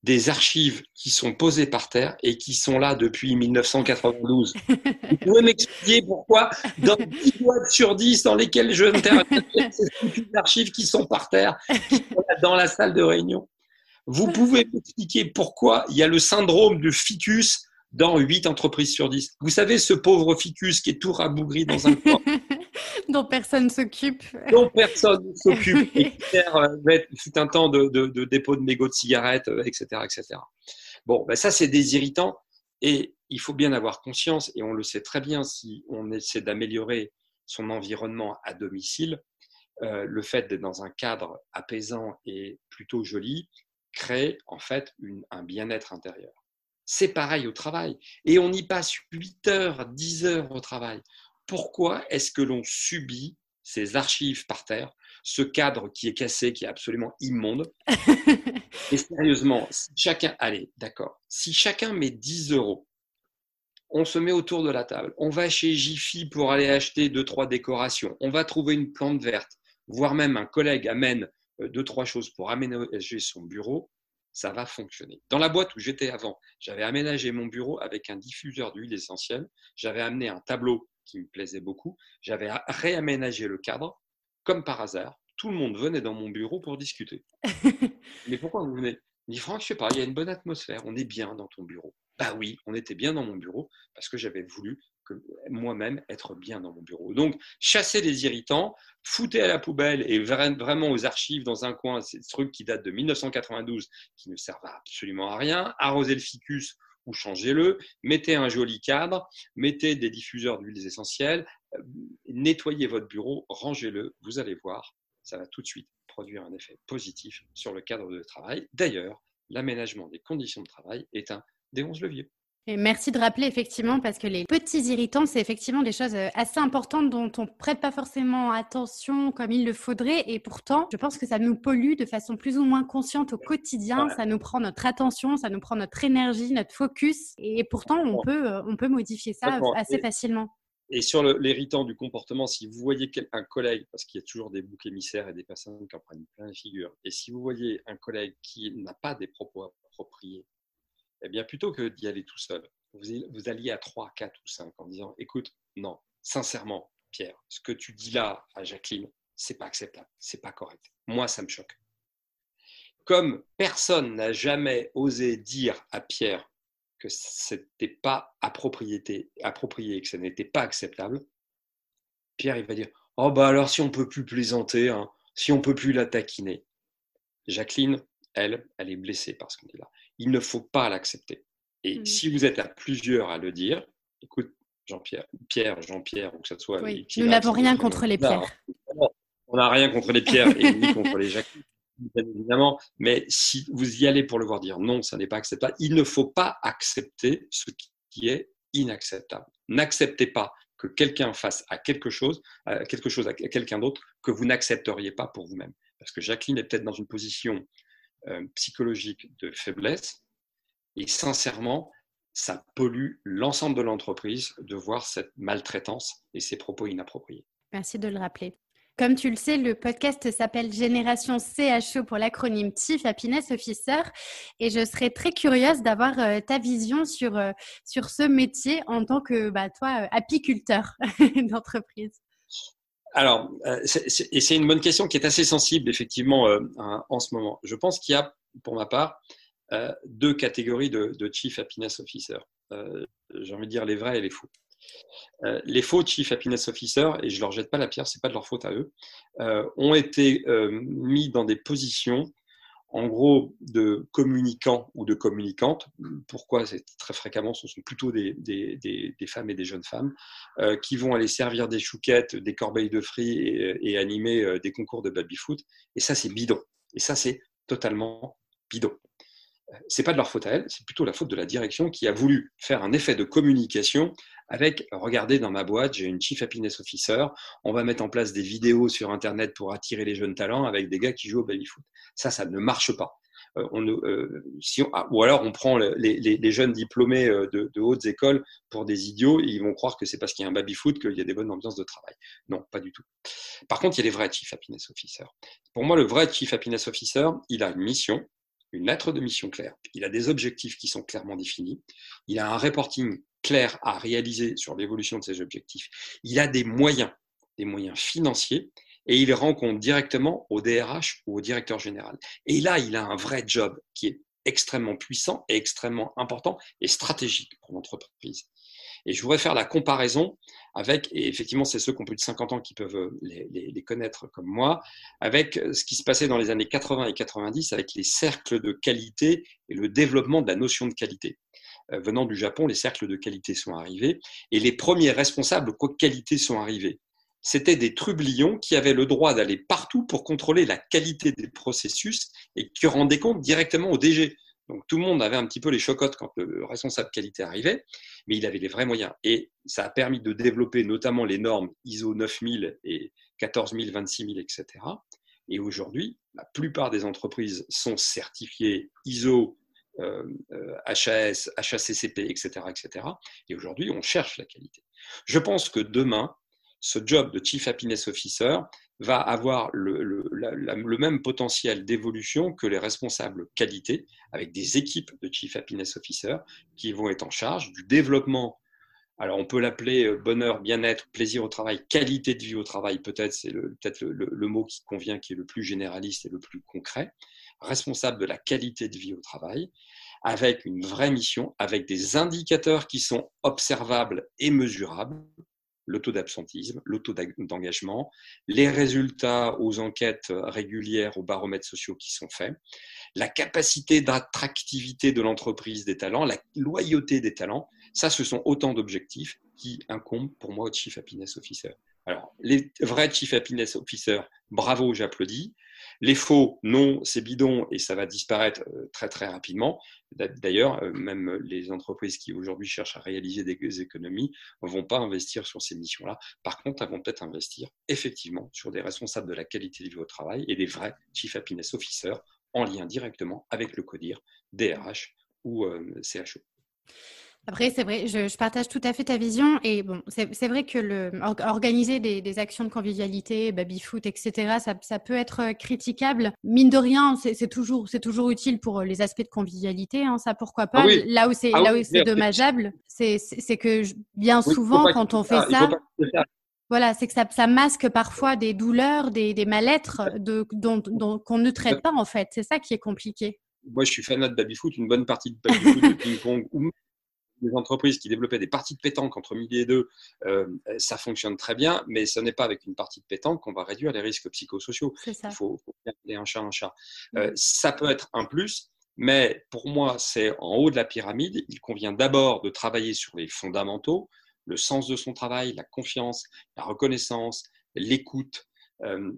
B: des archives qui sont posées par terre et qui sont là depuis 1992. (laughs) Vous pouvez m'expliquer pourquoi dans 10 boîtes sur 10 dans lesquelles je m'interviens, c'est des archives qui sont par terre, qui sont là dans la salle de réunion? Vous pouvez m'expliquer pourquoi il y a le syndrome de ficus dans 8 entreprises sur 10. Vous savez, ce pauvre ficus qui est tout rabougri dans un coin. (laughs)
A: dont personne s'occupe.
B: Dont personne s'occupe. (laughs) et qui euh, un temps de, dépôt de mégots de cigarettes, etc., euh, etc. Bon, ben ça, c'est des irritants. Et il faut bien avoir conscience, et on le sait très bien si on essaie d'améliorer son environnement à domicile, euh, le fait d'être dans un cadre apaisant et plutôt joli crée en fait un bien-être intérieur. C'est pareil au travail. Et on y passe 8 heures, 10 heures au travail. Pourquoi est-ce que l'on subit ces archives par terre, ce cadre qui est cassé, qui est absolument immonde? (laughs) Et sérieusement, si chacun, allez, d'accord, si chacun met 10 euros, on se met autour de la table, on va chez Jiffy pour aller acheter deux, trois décorations, on va trouver une plante verte, voire même un collègue amène deux, trois choses pour aménager son bureau, ça va fonctionner. Dans la boîte où j'étais avant, j'avais aménagé mon bureau avec un diffuseur d'huile essentielle, j'avais amené un tableau qui me plaisait beaucoup, j'avais réaménagé le cadre, comme par hasard, tout le monde venait dans mon bureau pour discuter. (laughs) Mais pourquoi vous venez? Dit Franck, je sais pas, il y a une bonne atmosphère, on est bien dans ton bureau. Bah oui, on était bien dans mon bureau parce que j'avais voulu moi-même être bien dans mon bureau. Donc, chasser les irritants, foutez à la poubelle et vraiment aux archives dans un coin ces trucs qui datent de 1992 qui ne servent absolument à rien, arroser le ficus ou changez-le, mettez un joli cadre, mettez des diffuseurs d'huiles essentielles, euh, nettoyez votre bureau, rangez-le, vous allez voir, ça va tout de suite produire un effet positif sur le cadre de travail. D'ailleurs, l'aménagement des conditions de travail est un des 11 leviers
A: merci de rappeler effectivement parce que les petits irritants, c'est effectivement des choses euh, assez importantes dont on prête pas forcément attention comme il le faudrait. Et pourtant, je pense que ça nous pollue de façon plus ou moins consciente au quotidien, ça nous prend notre attention, ça nous prend notre énergie, notre focus. Et pourtant on peut euh, on peut modifier ça assez facilement.
B: Et sur l'irritant du comportement, si vous voyez un collègue, parce qu'il y a toujours des boucs émissaires et des personnes qui en prennent plein les figures, et si vous voyez un collègue qui n'a pas des propos appropriés, eh bien, plutôt que d'y aller tout seul, vous, alliez à 3, 4 ou 5 en disant Écoute, non, sincèrement, Pierre, ce que tu dis là à Jacqueline, c'est pas acceptable, c'est pas correct. Moi, ça me choque. Comme personne n'a jamais osé dire à Pierre que c'était pas approprié, que ce n'était pas acceptable, Pierre, il va dire Oh, bah alors, si on peut plus plaisanter, hein, si on peut plus la taquiner. Jacqueline, elle, elle est blessée parce qu'on est là il ne faut pas l'accepter. Et mmh. si vous êtes à plusieurs à le dire, écoute, Jean-Pierre, Pierre, Jean-Pierre, ou que ce soit.
A: nous n'avons rien contre les pierres.
B: On n'a rien contre les pierres et ni contre les jacques, évidemment. Mais si vous y allez pour le voir dire non, ça n'est pas acceptable, il ne faut pas accepter ce qui est inacceptable. N'acceptez pas que quelqu'un fasse à quelque chose, à quelque chose à quelqu'un d'autre que vous n'accepteriez pas pour vous-même. Parce que Jacqueline est peut-être dans une position psychologique de faiblesse. Et sincèrement, ça pollue l'ensemble de l'entreprise de voir cette maltraitance et ces propos inappropriés.
A: Merci de le rappeler. Comme tu le sais, le podcast s'appelle Génération CHO pour l'acronyme Chief Happiness Officer et je serais très curieuse d'avoir euh, ta vision sur, euh, sur ce métier en tant que bah, toi, apiculteur (laughs) d'entreprise.
B: Alors, euh, et c'est une bonne question qui est assez sensible, effectivement, euh, en ce moment. Je pense qu'il y a, pour ma part, euh, deux catégories de, Chief Happiness Officer. J'ai envie de dire les vrais et les faux. les faux Chief Happiness Officer, et je ne leur jette pas la pierre, ce n'est pas de leur faute à eux, ont été mis dans des positions en gros de communicants ou de communicantes. Pourquoi c'est très fréquemment ce sont plutôt des, femmes et des jeunes femmes euh, qui vont aller servir des chouquettes, des corbeilles de fruits et, animer euh, des concours de baby-foot. Et ça, c'est bidon. Et ça, c'est totalement bidon. Euh, c'est pas de leur faute à elles, c'est plutôt la faute de la direction qui a voulu faire un effet de communication avec, regardez dans ma boîte, j'ai une Chief Happiness Officer, on va mettre en place des vidéos sur Internet pour attirer les jeunes talents avec des gars qui jouent au baby-foot. Ça, ça ne marche pas. on, si ah, ou alors on prend les, jeunes diplômés de, hautes écoles pour des idiots et ils vont croire que c'est parce qu'il y a un baby-foot qu'il y a des bonnes ambiances de travail. Non, pas du tout. Par contre, il y a les vrais Chief Happiness Officer. Pour moi, le vrai Chief Happiness Officer, il a une mission, une lettre de mission claire. Il a des objectifs qui sont clairement définis. Il a un reporting clair à réaliser sur l'évolution de ses objectifs. Il a des moyens, des moyens financiers, et il rend compte directement au DRH ou au directeur général. Et là, il a un vrai job qui est extrêmement puissant et extrêmement important et stratégique pour l'entreprise. Et je voudrais faire la comparaison avec, et effectivement, c'est ceux qui ont plus de 50 ans qui peuvent euh, les, connaître comme moi, avec euh, ce qui se passait dans les années 80 et 90 avec les cercles de qualité et le développement de la notion de qualité. Euh, venant du Japon, les cercles de qualité sont arrivés et les premiers responsables qualité sont arrivés. C'était des trublions qui avaient le droit d'aller partout pour contrôler la qualité des processus et qui rendaient compte directement au DG. Donc tout le monde avait un petit peu les chocottes quand le responsable qualité arrivait, mais il avait les vrais moyens. Et ça a permis de développer notamment les normes ISO 9000 et 14000, 26000, etc. Et aujourd'hui, la plupart des entreprises sont certifiées ISO, euh, HAS, HACCP, etc., etc. Et aujourd'hui, on cherche la qualité. Je pense que demain, ce job de Chief Happiness Officer va avoir le, même potentiel d'évolution que les responsables qualité, avec des équipes de Chief Happiness Officer qui vont être en charge du développement. Alors, on peut l'appeler euh, bonheur, bien-être, plaisir au travail, qualité de vie au travail, peut-être, c'est peut-être le, mot qui convient, qui est le plus généraliste et le plus concret. Responsable de la qualité de vie au travail, avec une vraie mission, avec des indicateurs qui sont observables et mesurables, le taux d'absentisme, le taux d'engagement, les résultats aux enquêtes régulières, aux baromètres sociaux qui sont faits, la capacité d'attractivité de l'entreprise des talents, la loyauté des talents. Ça, ce sont autant d'objectifs qui incombent pour moi au Chief Happiness Officer. Alors, les vrais Chief Happiness Officer, bravo, j'applaudis. Les faux, non, c'est bidon et ça va disparaître euh, très très rapidement. D'ailleurs, euh, même les entreprises qui aujourd'hui cherchent à réaliser des économies ne vont pas investir sur ces missions-là. Par contre, elles vont peut-être investir effectivement sur des responsables de la qualité de vie au travail et des vrais Chief Happiness Officers en lien directement avec le CODIR, DRH ou euh, CHO.
A: Après, c'est vrai, je, partage tout à fait ta vision. Et bon, c'est vrai que le, organiser des, actions de convivialité, baby-foot, etc., ça, peut être euh, critiquable. Mine de rien, c'est toujours, toujours utile pour les aspects de convivialité. Hein, ça, pourquoi pas. Ah là où c'est ah dommageable, c'est que bien souvent, quand on fait ça, voilà, c'est que ça, masque parfois des douleurs, des, des mal-être qu'on ne traite pas en fait. C'est ça qui est compliqué.
B: Moi, je suis fanat de baby-foot. Une bonne partie de baby-foot de (laughs) ping-pong des entreprises qui développaient des parties de pétanque entre midi et deux, euh, ça fonctionne très bien, mais ce n'est pas avec une partie de pétanque qu'on va réduire les risques psychosociaux. Il faut, faut appeler un chat un chat. Euh, ça peut être un plus, mais pour moi, c'est en haut de la pyramide. Il convient d'abord de travailler sur les fondamentaux, le sens de son travail, la confiance, la reconnaissance, l'écoute. Euh,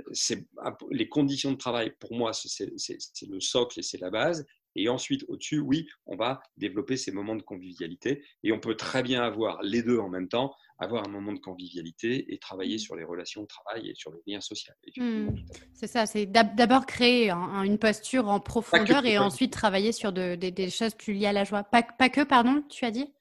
B: les conditions de travail, pour moi, c'est le socle et c'est la base. Et ensuite, au-dessus, oui, on va développer ces moments de convivialité. Et on peut très bien avoir les deux en même temps, avoir un moment de convivialité et travailler mmh. sur les relations de travail et sur le lien social.
A: Mmh. C'est ça, c'est d'abord créer une posture en profondeur et ensuite travailler sur des choses plus liées à la joie. pas que, pardon, tu as dit?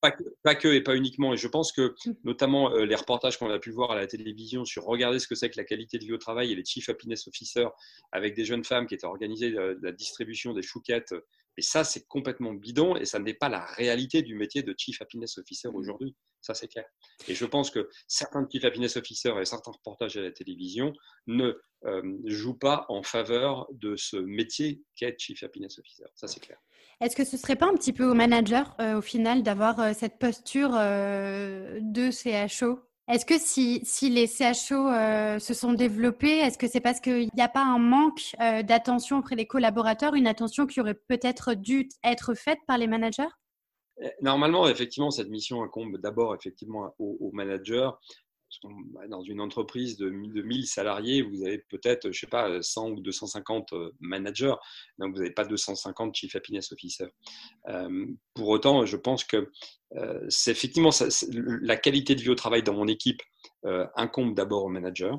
B: Pas que, et pas uniquement. Et je pense que mm. notamment euh, les reportages qu'on a pu voir à la télévision sur regarder ce que c'est que la qualité de vie au travail et les Chief Happiness Officers avec des jeunes femmes qui étaient organisées euh, la distribution des chouquettes. Et ça, c'est complètement bidon et ça n'est pas la réalité du métier de Chief Happiness Officer mm. aujourd'hui. Ça, c'est clair. Et je pense que certains Chief Happiness Officers et certains reportages à la télévision ne euh, jouent pas en faveur de ce métier qu'est Chief Happiness Officer. Ça, c'est clair.
A: Est-ce que ce serait pas un petit peu au manager, euh, au final, d'avoir euh, cette posture de CHO Est-ce que si, les CHO se sont développés, est-ce que c'est parce qu'il n'y a pas un manque d'attention auprès des collaborateurs, une attention qui aurait peut-être dû être faite par les managers?
B: Normalement, effectivement, cette mission incombe d'abord effectivement aux managers dans une entreprise de, 1000 salariés, vous avez peut-être, je sais pas, 100 ou 250 euh, managers, donc vous n'avez pas 250 chief happiness officers. Euh, pour autant, je pense que euh, c'est effectivement la qualité de vie au travail dans mon équipe incombe d'abord aux managers.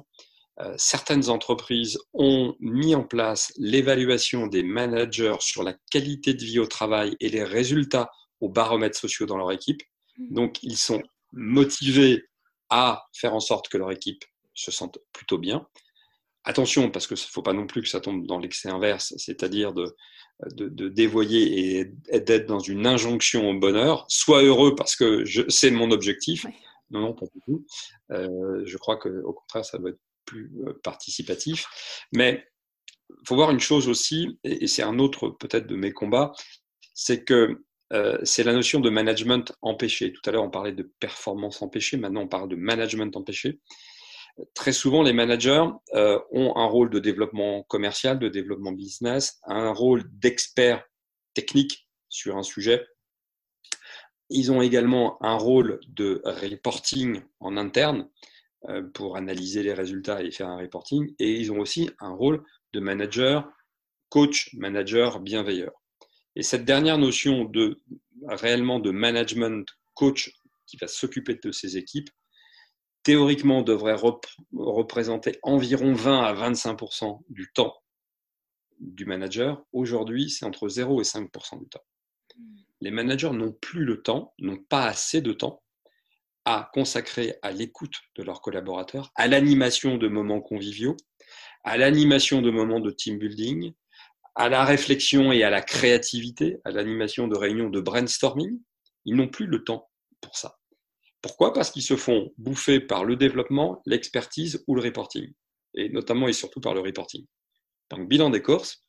B: euh, certaines entreprises ont mis en place l'évaluation des managers sur la qualité de vie au travail et les résultats aux baromètres sociaux dans leur équipe. Mmh. Donc, ils sont motivés à faire en sorte que leur équipe se sente plutôt bien. Attention, parce qu'il ne faut pas non plus que ça tombe dans l'excès inverse, c'est-à-dire de, de, dévoyer et d'être dans une injonction au bonheur. Sois heureux parce que c'est mon objectif. Non, non, pas du tout. Euh, je crois qu'au contraire, ça doit être plus euh, participatif. Mais il faut voir une chose aussi, et c'est un autre peut-être de mes combats, c'est que euh, c'est la notion de management empêché. Tout à l'heure, on parlait de performance empêchée, maintenant on parle de management empêché. Très souvent, les managers euh, ont un rôle de développement commercial, de développement business, un rôle d'expert technique sur un sujet. Ils ont également un rôle de reporting en interne. Euh, pour analyser les résultats et faire un reporting. Et ils ont aussi un rôle de manager, coach, manager, bienveilleur. Et cette dernière notion de réellement de management coach qui va s'occuper de ces équipes, théoriquement devrait représenter environ 20 à 25% du temps du manager. Aujourd'hui, c'est entre 0 et 5% du temps. Les managers n'ont plus le temps, n'ont pas assez de temps à consacrer à l'écoute de leurs collaborateurs, à l'animation de moments conviviaux, à l'animation de moments de team building, à la réflexion et à la créativité, à l'animation de réunions de brainstorming. Ils n'ont plus le temps pour ça. Pourquoi? Parce qu'ils se font bouffer par le développement, l'expertise ou le reporting, et notamment et surtout par le reporting. Donc, bilan des courses,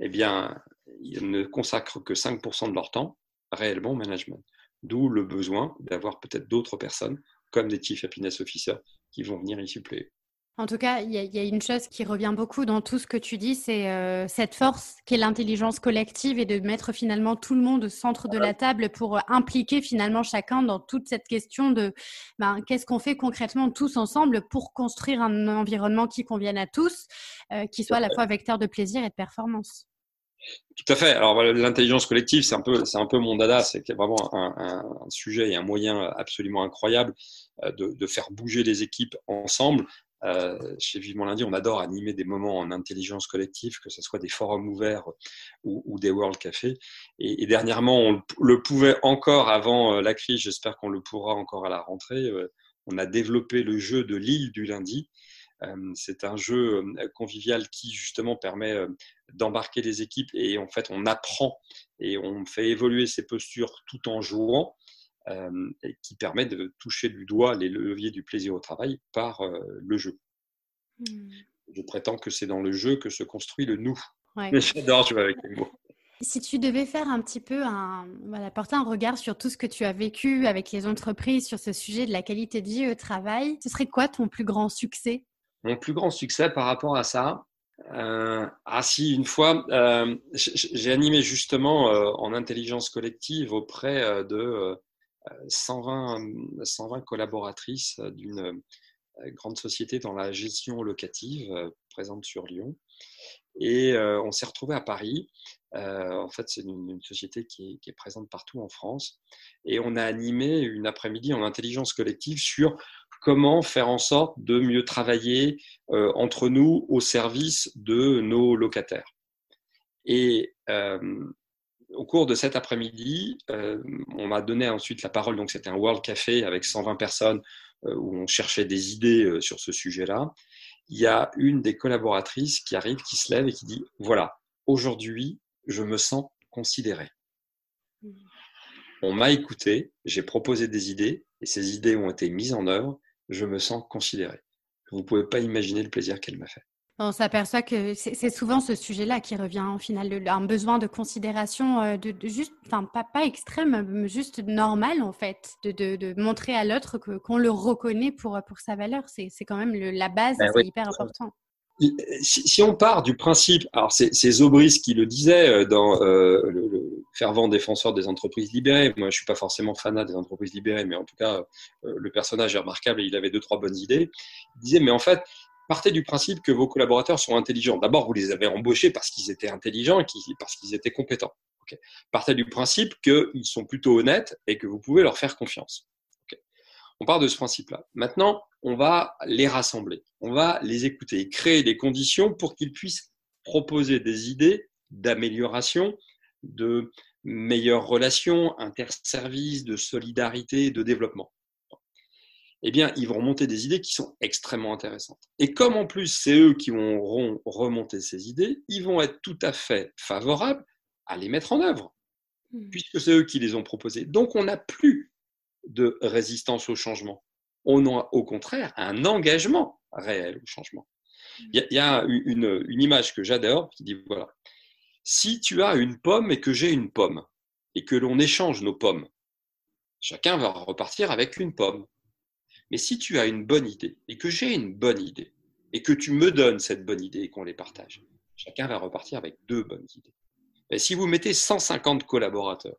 B: eh bien, ils ne consacrent que 5% de leur temps réellement au management. D'où le besoin d'avoir peut-être d'autres personnes, comme des Chief Happiness Officers, qui vont venir y suppléer.
A: En tout cas, il y, a une chose qui revient beaucoup dans tout ce que tu dis, c'est euh, cette force qui est l'intelligence collective et de mettre finalement tout le monde au centre de la table pour impliquer finalement chacun dans toute cette question de ben, qu'est-ce qu'on fait concrètement tous ensemble pour construire un environnement qui convienne à tous, euh, qui soit à la fois vecteur de plaisir et de performance.
B: Tout à fait. Alors l'intelligence collective, c'est un peu, c'est un peu mon dada. C'est vraiment un, sujet et un moyen absolument incroyable euh, de, faire bouger les équipes ensemble. Euh, chez Vivement Lundi, on adore animer des moments en intelligence collective, que ce soit des forums ouverts ou, des World Café. Et, dernièrement, on le pouvait encore avant euh, la crise. J'espère qu'on le pourra encore à la rentrée. on a développé le jeu de l'île du lundi, euh, c'est un jeu euh, convivial qui justement permet euh, d'embarquer les équipes et en fait on apprend et on fait évoluer ses postures tout en jouant. Et qui permet de toucher du doigt les leviers du plaisir au travail par le jeu. Hmm. Je prétends que c'est dans le jeu que se construit le nous. Mais j'adore jouer avec les mots.
A: Si tu devais faire un petit peu un, voilà, porter un regard sur tout ce que tu as vécu avec les entreprises sur ce sujet de la qualité de vie au travail, ce serait quoi ton plus grand succès?
B: Mon plus grand succès par rapport à ça, euh, ah si, une fois, euh, j'ai animé justement euh, en intelligence collective auprès de 120, 120 collaboratrices d'une grande société dans la gestion locative présente sur Lyon. Et on s'est retrouvé à Paris. en fait, c'est une, société qui est, présente partout en France. Et on a animé une après-midi en intelligence collective sur comment faire en sorte de mieux travailler euh, entre nous au service de nos locataires. Et euh, au cours de cet après-midi, euh, on m'a donné ensuite la parole, donc c'était un World Café avec 120 personnes où on cherchait des idées sur ce sujet-là. Il y a une des collaboratrices qui arrive, qui se lève et qui dit, voilà, aujourd'hui, je me sens considéré. Mmh. On m'a écouté, j'ai proposé des idées et ces idées ont été mises en œuvre je me sens considéré. Vous ne pouvez pas imaginer le plaisir qu'elle m'a fait.
A: On s'aperçoit que c'est souvent ce sujet-là qui revient au final, un besoin de considération, euh, de, juste, enfin pas, pas, extrême, juste normal en fait, de, de, montrer à l'autre qu'on le reconnaît pour, pour sa valeur. C'est quand même la base, ben c'est hyper important.
B: Si, on part du principe, alors c'est Zobris qui le disait euh, dans euh, le, fervent défenseur des entreprises libérées. Moi, je suis pas forcément fanat des entreprises libérées, mais en tout cas, euh, le personnage est remarquable et il avait deux, trois bonnes idées. Il disait, mais en fait, partez du principe que vos collaborateurs sont intelligents. D'abord, vous les avez embauchés parce qu'ils étaient intelligents et parce qu'ils étaient compétents. Partez du principe qu'ils sont plutôt honnêtes et que vous pouvez leur faire confiance. On part de ce principe-là. Maintenant, on va les rassembler, on va les écouter, créer des conditions pour qu'ils puissent proposer des idées d'amélioration, de meilleures relations interservices, de solidarité, de développement. Eh bien, ils vont remonter des idées qui sont extrêmement intéressantes. Et comme en plus, c'est eux qui vont remonter ces idées, ils vont être tout à fait favorables à les mettre en œuvre, mmh. puisque c'est eux qui les ont proposées. Donc, on n'a plus de résistance au changement. On a au contraire un engagement réel au changement. Il y a, une, image que j'adore qui dit voilà, si tu as une pomme et que j'ai une pomme, et que l'on échange nos pommes, chacun va repartir avec une pomme. Mais si tu as une bonne idée et que j'ai une bonne idée, et que tu me donnes cette bonne idée et qu'on les partage, chacun va repartir avec deux bonnes idées. Et si vous mettez 150 collaborateurs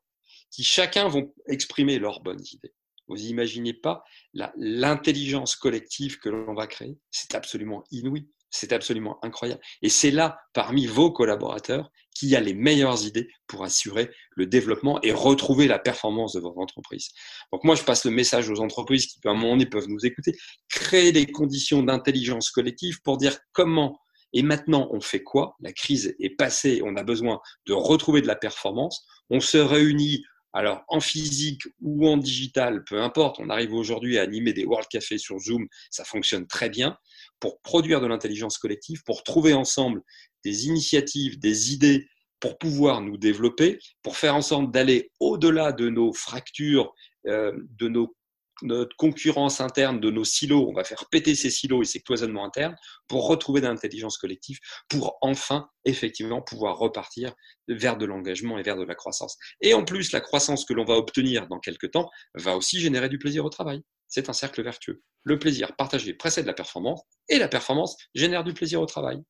B: qui chacun vont exprimer leurs bonnes idées, vous imaginez pas l'intelligence collective que l'on va créer? C'est absolument inouï. C'est absolument incroyable. Et c'est là, parmi vos collaborateurs, qu'il y a les meilleures idées pour assurer le développement et retrouver la performance de votre entreprise. Donc moi, je passe le message aux entreprises qui, à un moment donné, peuvent nous écouter. Créer des conditions d'intelligence collective pour dire comment et maintenant, on fait quoi? La crise est passée, on a besoin de retrouver de la performance. On se réunit alors en physique ou en digital, peu importe, on arrive aujourd'hui à animer des World Café sur Zoom, ça fonctionne très bien pour produire de l'intelligence collective, pour trouver ensemble des initiatives, des idées pour pouvoir nous développer, pour faire en sorte d'aller au-delà de nos fractures, euh, de nos notre concurrence interne de nos silos, on va faire péter ces silos et ces cloisonnements internes pour retrouver de l'intelligence collective, pour enfin, effectivement, pouvoir repartir vers de l'engagement et vers de la croissance. Et en plus, la croissance que l'on va obtenir dans quelques temps va aussi générer du plaisir au travail. C'est un cercle vertueux. Le plaisir partagé précède la performance et la performance génère du plaisir au travail.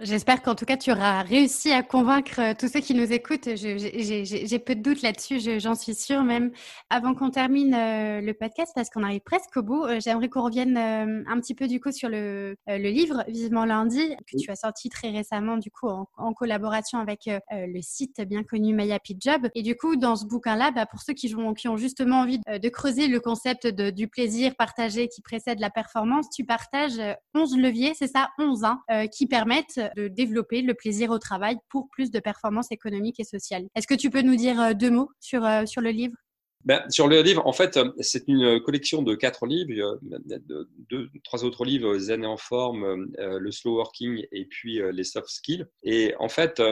A: J'espère qu'en tout cas, tu auras réussi à convaincre euh, tous ceux qui nous écoutent. J'ai peu de doutes là-dessus, j'en suis sûre même. Avant qu'on termine euh, le podcast, parce qu'on arrive presque au bout, euh, j'aimerais qu'on revienne un petit peu du coup sur le, le, livre Vivement lundi que tu as sorti très récemment du coup en, collaboration avec le site bien connu My Happy Job. Et du coup, dans ce bouquin-là, bah, pour ceux qui, ont, qui ont justement envie de, creuser le concept du plaisir partagé qui précède la performance, tu partages 11 leviers, c'est ça, 11, hein, qui permettent de développer le plaisir au travail pour plus de performances économiques et sociales. Est-ce que tu peux nous dire euh, deux mots sur, euh, sur le livre?
B: Ben, sur le livre, en fait, c'est une collection de quatre livres, deux, trois autres livres, Zen et en forme, euh, le slow working et puis les soft skills. Et en fait,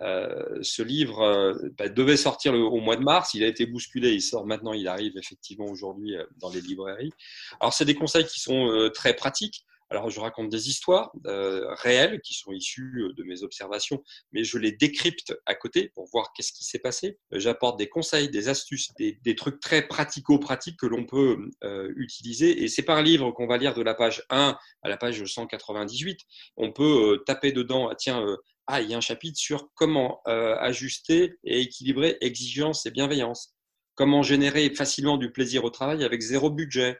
B: ce livre ben, devait sortir au mois de mars. Il a été bousculé. Il sort maintenant. Il arrive effectivement aujourd'hui dans les librairies. Alors, c'est des conseils qui sont très pratiques. Alors, je raconte des histoires euh, réelles qui sont issues euh, de mes observations, mais je les décrypte à côté pour voir qu'est-ce qui s'est passé. Euh, j'apporte des conseils, des astuces, des, trucs très pratico-pratiques que l'on peut utiliser. Et c'est un livre qu'on va lire de la page 1 à la page 198. On peut taper dedans, ah, tiens, ah, il y a un chapitre sur comment ajuster et équilibrer exigence et bienveillance. Comment générer facilement du plaisir au travail avec zéro budget.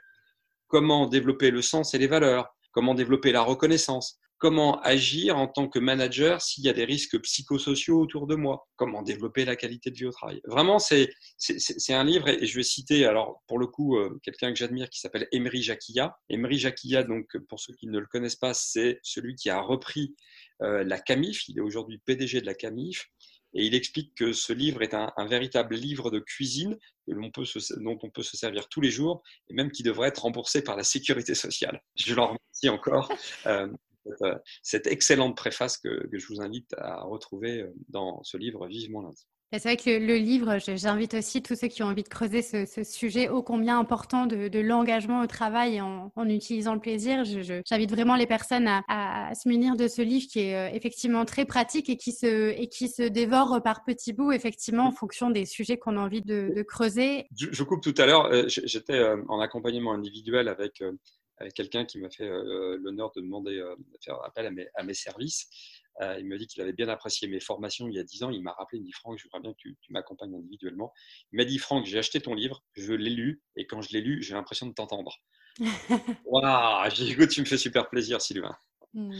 B: Comment développer le sens et les valeurs comment développer la reconnaissance, comment agir en tant que manager s'il y a des risques psychosociaux autour de moi, comment développer la qualité de vie au travail? Vraiment, c'est un livre, et je vais citer, alors pour le coup, euh, quelqu'un que j'admire qui s'appelle Emery Jacquilla. Emery Jacquilla, donc pour ceux qui ne le connaissent pas, c'est celui qui a repris euh, la CAMIF, il est aujourd'hui PDG de la CAMIF, et il explique que ce livre est un, véritable livre de cuisine dont on peut se servir tous les jours et même qui devrait être remboursé par la sécurité sociale. (laughs) Je leur remercie encore. Euh, euh, cette excellente préface que, je vous invite à retrouver euh, dans ce livre Vivement lundi.
A: C'est vrai que le, livre, j'invite aussi tous ceux qui ont envie de creuser ce, sujet ô combien important de, l'engagement au travail en, utilisant le plaisir. J'invite vraiment les personnes à, se munir de ce livre qui est euh, effectivement très pratique et qui se, et qui se dévore par petits bouts, effectivement, en fonction des sujets qu'on a envie de, creuser.
B: Je, coupe tout à l'heure. Euh, j'étais euh, en accompagnement individuel avec quelqu'un qui m'a fait l'honneur de demander de faire appel à mes services. Euh, il me dit qu'il avait bien apprécié mes formations il y a 10 ans. Il m'a rappelé, il me dit Franck, je voudrais bien que tu, m'accompagnes individuellement. Il m'a dit Franck, j'ai acheté ton livre, je l'ai lu, et quand je l'ai lu, j'ai l'impression de t'entendre. (laughs) Waouh, écoute, tu me fais super plaisir, Sylvain.
A: Hmm.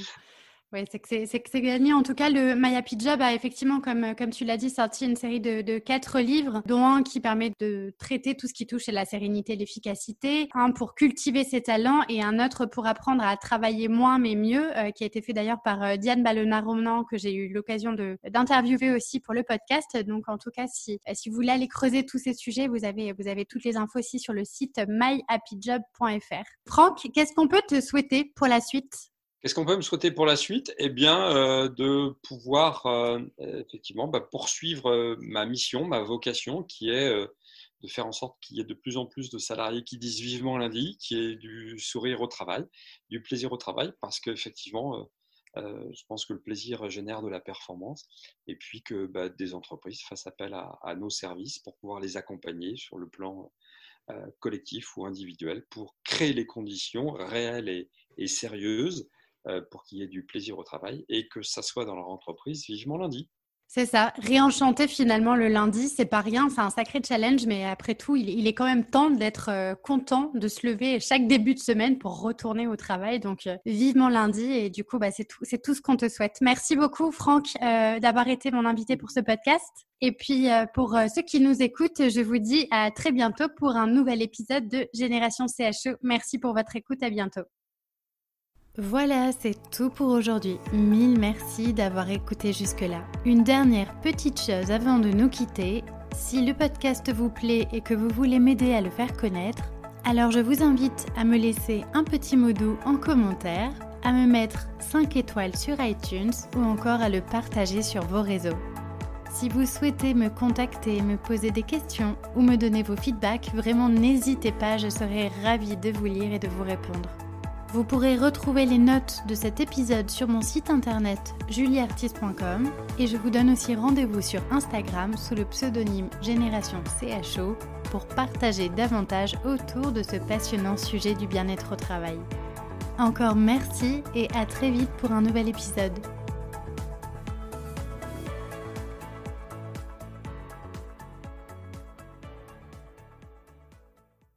A: Oui, c'est que c'est gagné. En tout cas, le My Happy Job a effectivement, comme, comme tu l'as dit, sorti une série de, de, quatre livres, dont un qui permet de traiter tout ce qui touche à la sérénité et l'efficacité, un pour cultiver ses talents et un autre pour apprendre à travailler moins mais mieux, euh, qui a été fait d'ailleurs par euh, Diane Ballona-Ronan, que j'ai eu l'occasion d'interviewer aussi pour le podcast. Donc, en tout cas, si, si vous voulez aller creuser tous ces sujets, vous avez, vous avez toutes les infos aussi sur le site myhappyjob.fr. Franck, qu'est-ce qu'on peut te souhaiter pour la suite?
B: Qu'est-ce qu'on peut me souhaiter pour la suite? Eh bien, euh, de pouvoir euh, effectivement bah, poursuivre euh, ma mission, ma vocation, qui est de faire en sorte qu'il y ait de plus en plus de salariés qui disent vivement lundi, qui est du sourire au travail, du plaisir au travail, parce qu'effectivement, je pense que le plaisir génère de la performance, et puis que bah, des entreprises fassent appel à, nos services pour pouvoir les accompagner sur le plan collectif ou individuel, pour créer les conditions réelles et sérieuses pour qu'il y ait du plaisir au travail et que ça soit dans leur entreprise vivement lundi.
A: C'est ça, réenchanter finalement le lundi, c'est pas rien, c'est un sacré challenge, mais après tout, il, est quand même temps d'être euh, content de se lever chaque début de semaine pour retourner au travail. Donc, euh, vivement lundi, et du coup, bah, c'est tout, tout ce qu'on te souhaite. Merci beaucoup, Franck, d'avoir été mon invité pour ce podcast. Et puis, pour ceux qui nous écoutent, je vous dis à très bientôt pour un nouvel épisode de Génération CHE. Merci pour votre écoute, à bientôt. Voilà, c'est tout pour aujourd'hui. Mille merci d'avoir écouté jusque-là. Une dernière petite chose avant de nous quitter. Si le podcast vous plaît et que vous voulez m'aider à le faire connaître, alors je vous invite à me laisser un petit mot doux en commentaire, à me mettre 5 étoiles sur iTunes ou encore à le partager sur vos réseaux. Si vous souhaitez me contacter, me poser des questions ou me donner vos feedbacks, vraiment n'hésitez pas, je serai ravie de vous lire et de vous répondre. Vous pourrez retrouver les notes de cet épisode sur mon site internet julieartiste.com et je vous donne aussi rendez-vous sur Instagram sous le pseudonyme Génération CHO pour partager davantage autour de ce passionnant sujet du bien-être au travail. Encore merci et à très vite pour un nouvel épisode.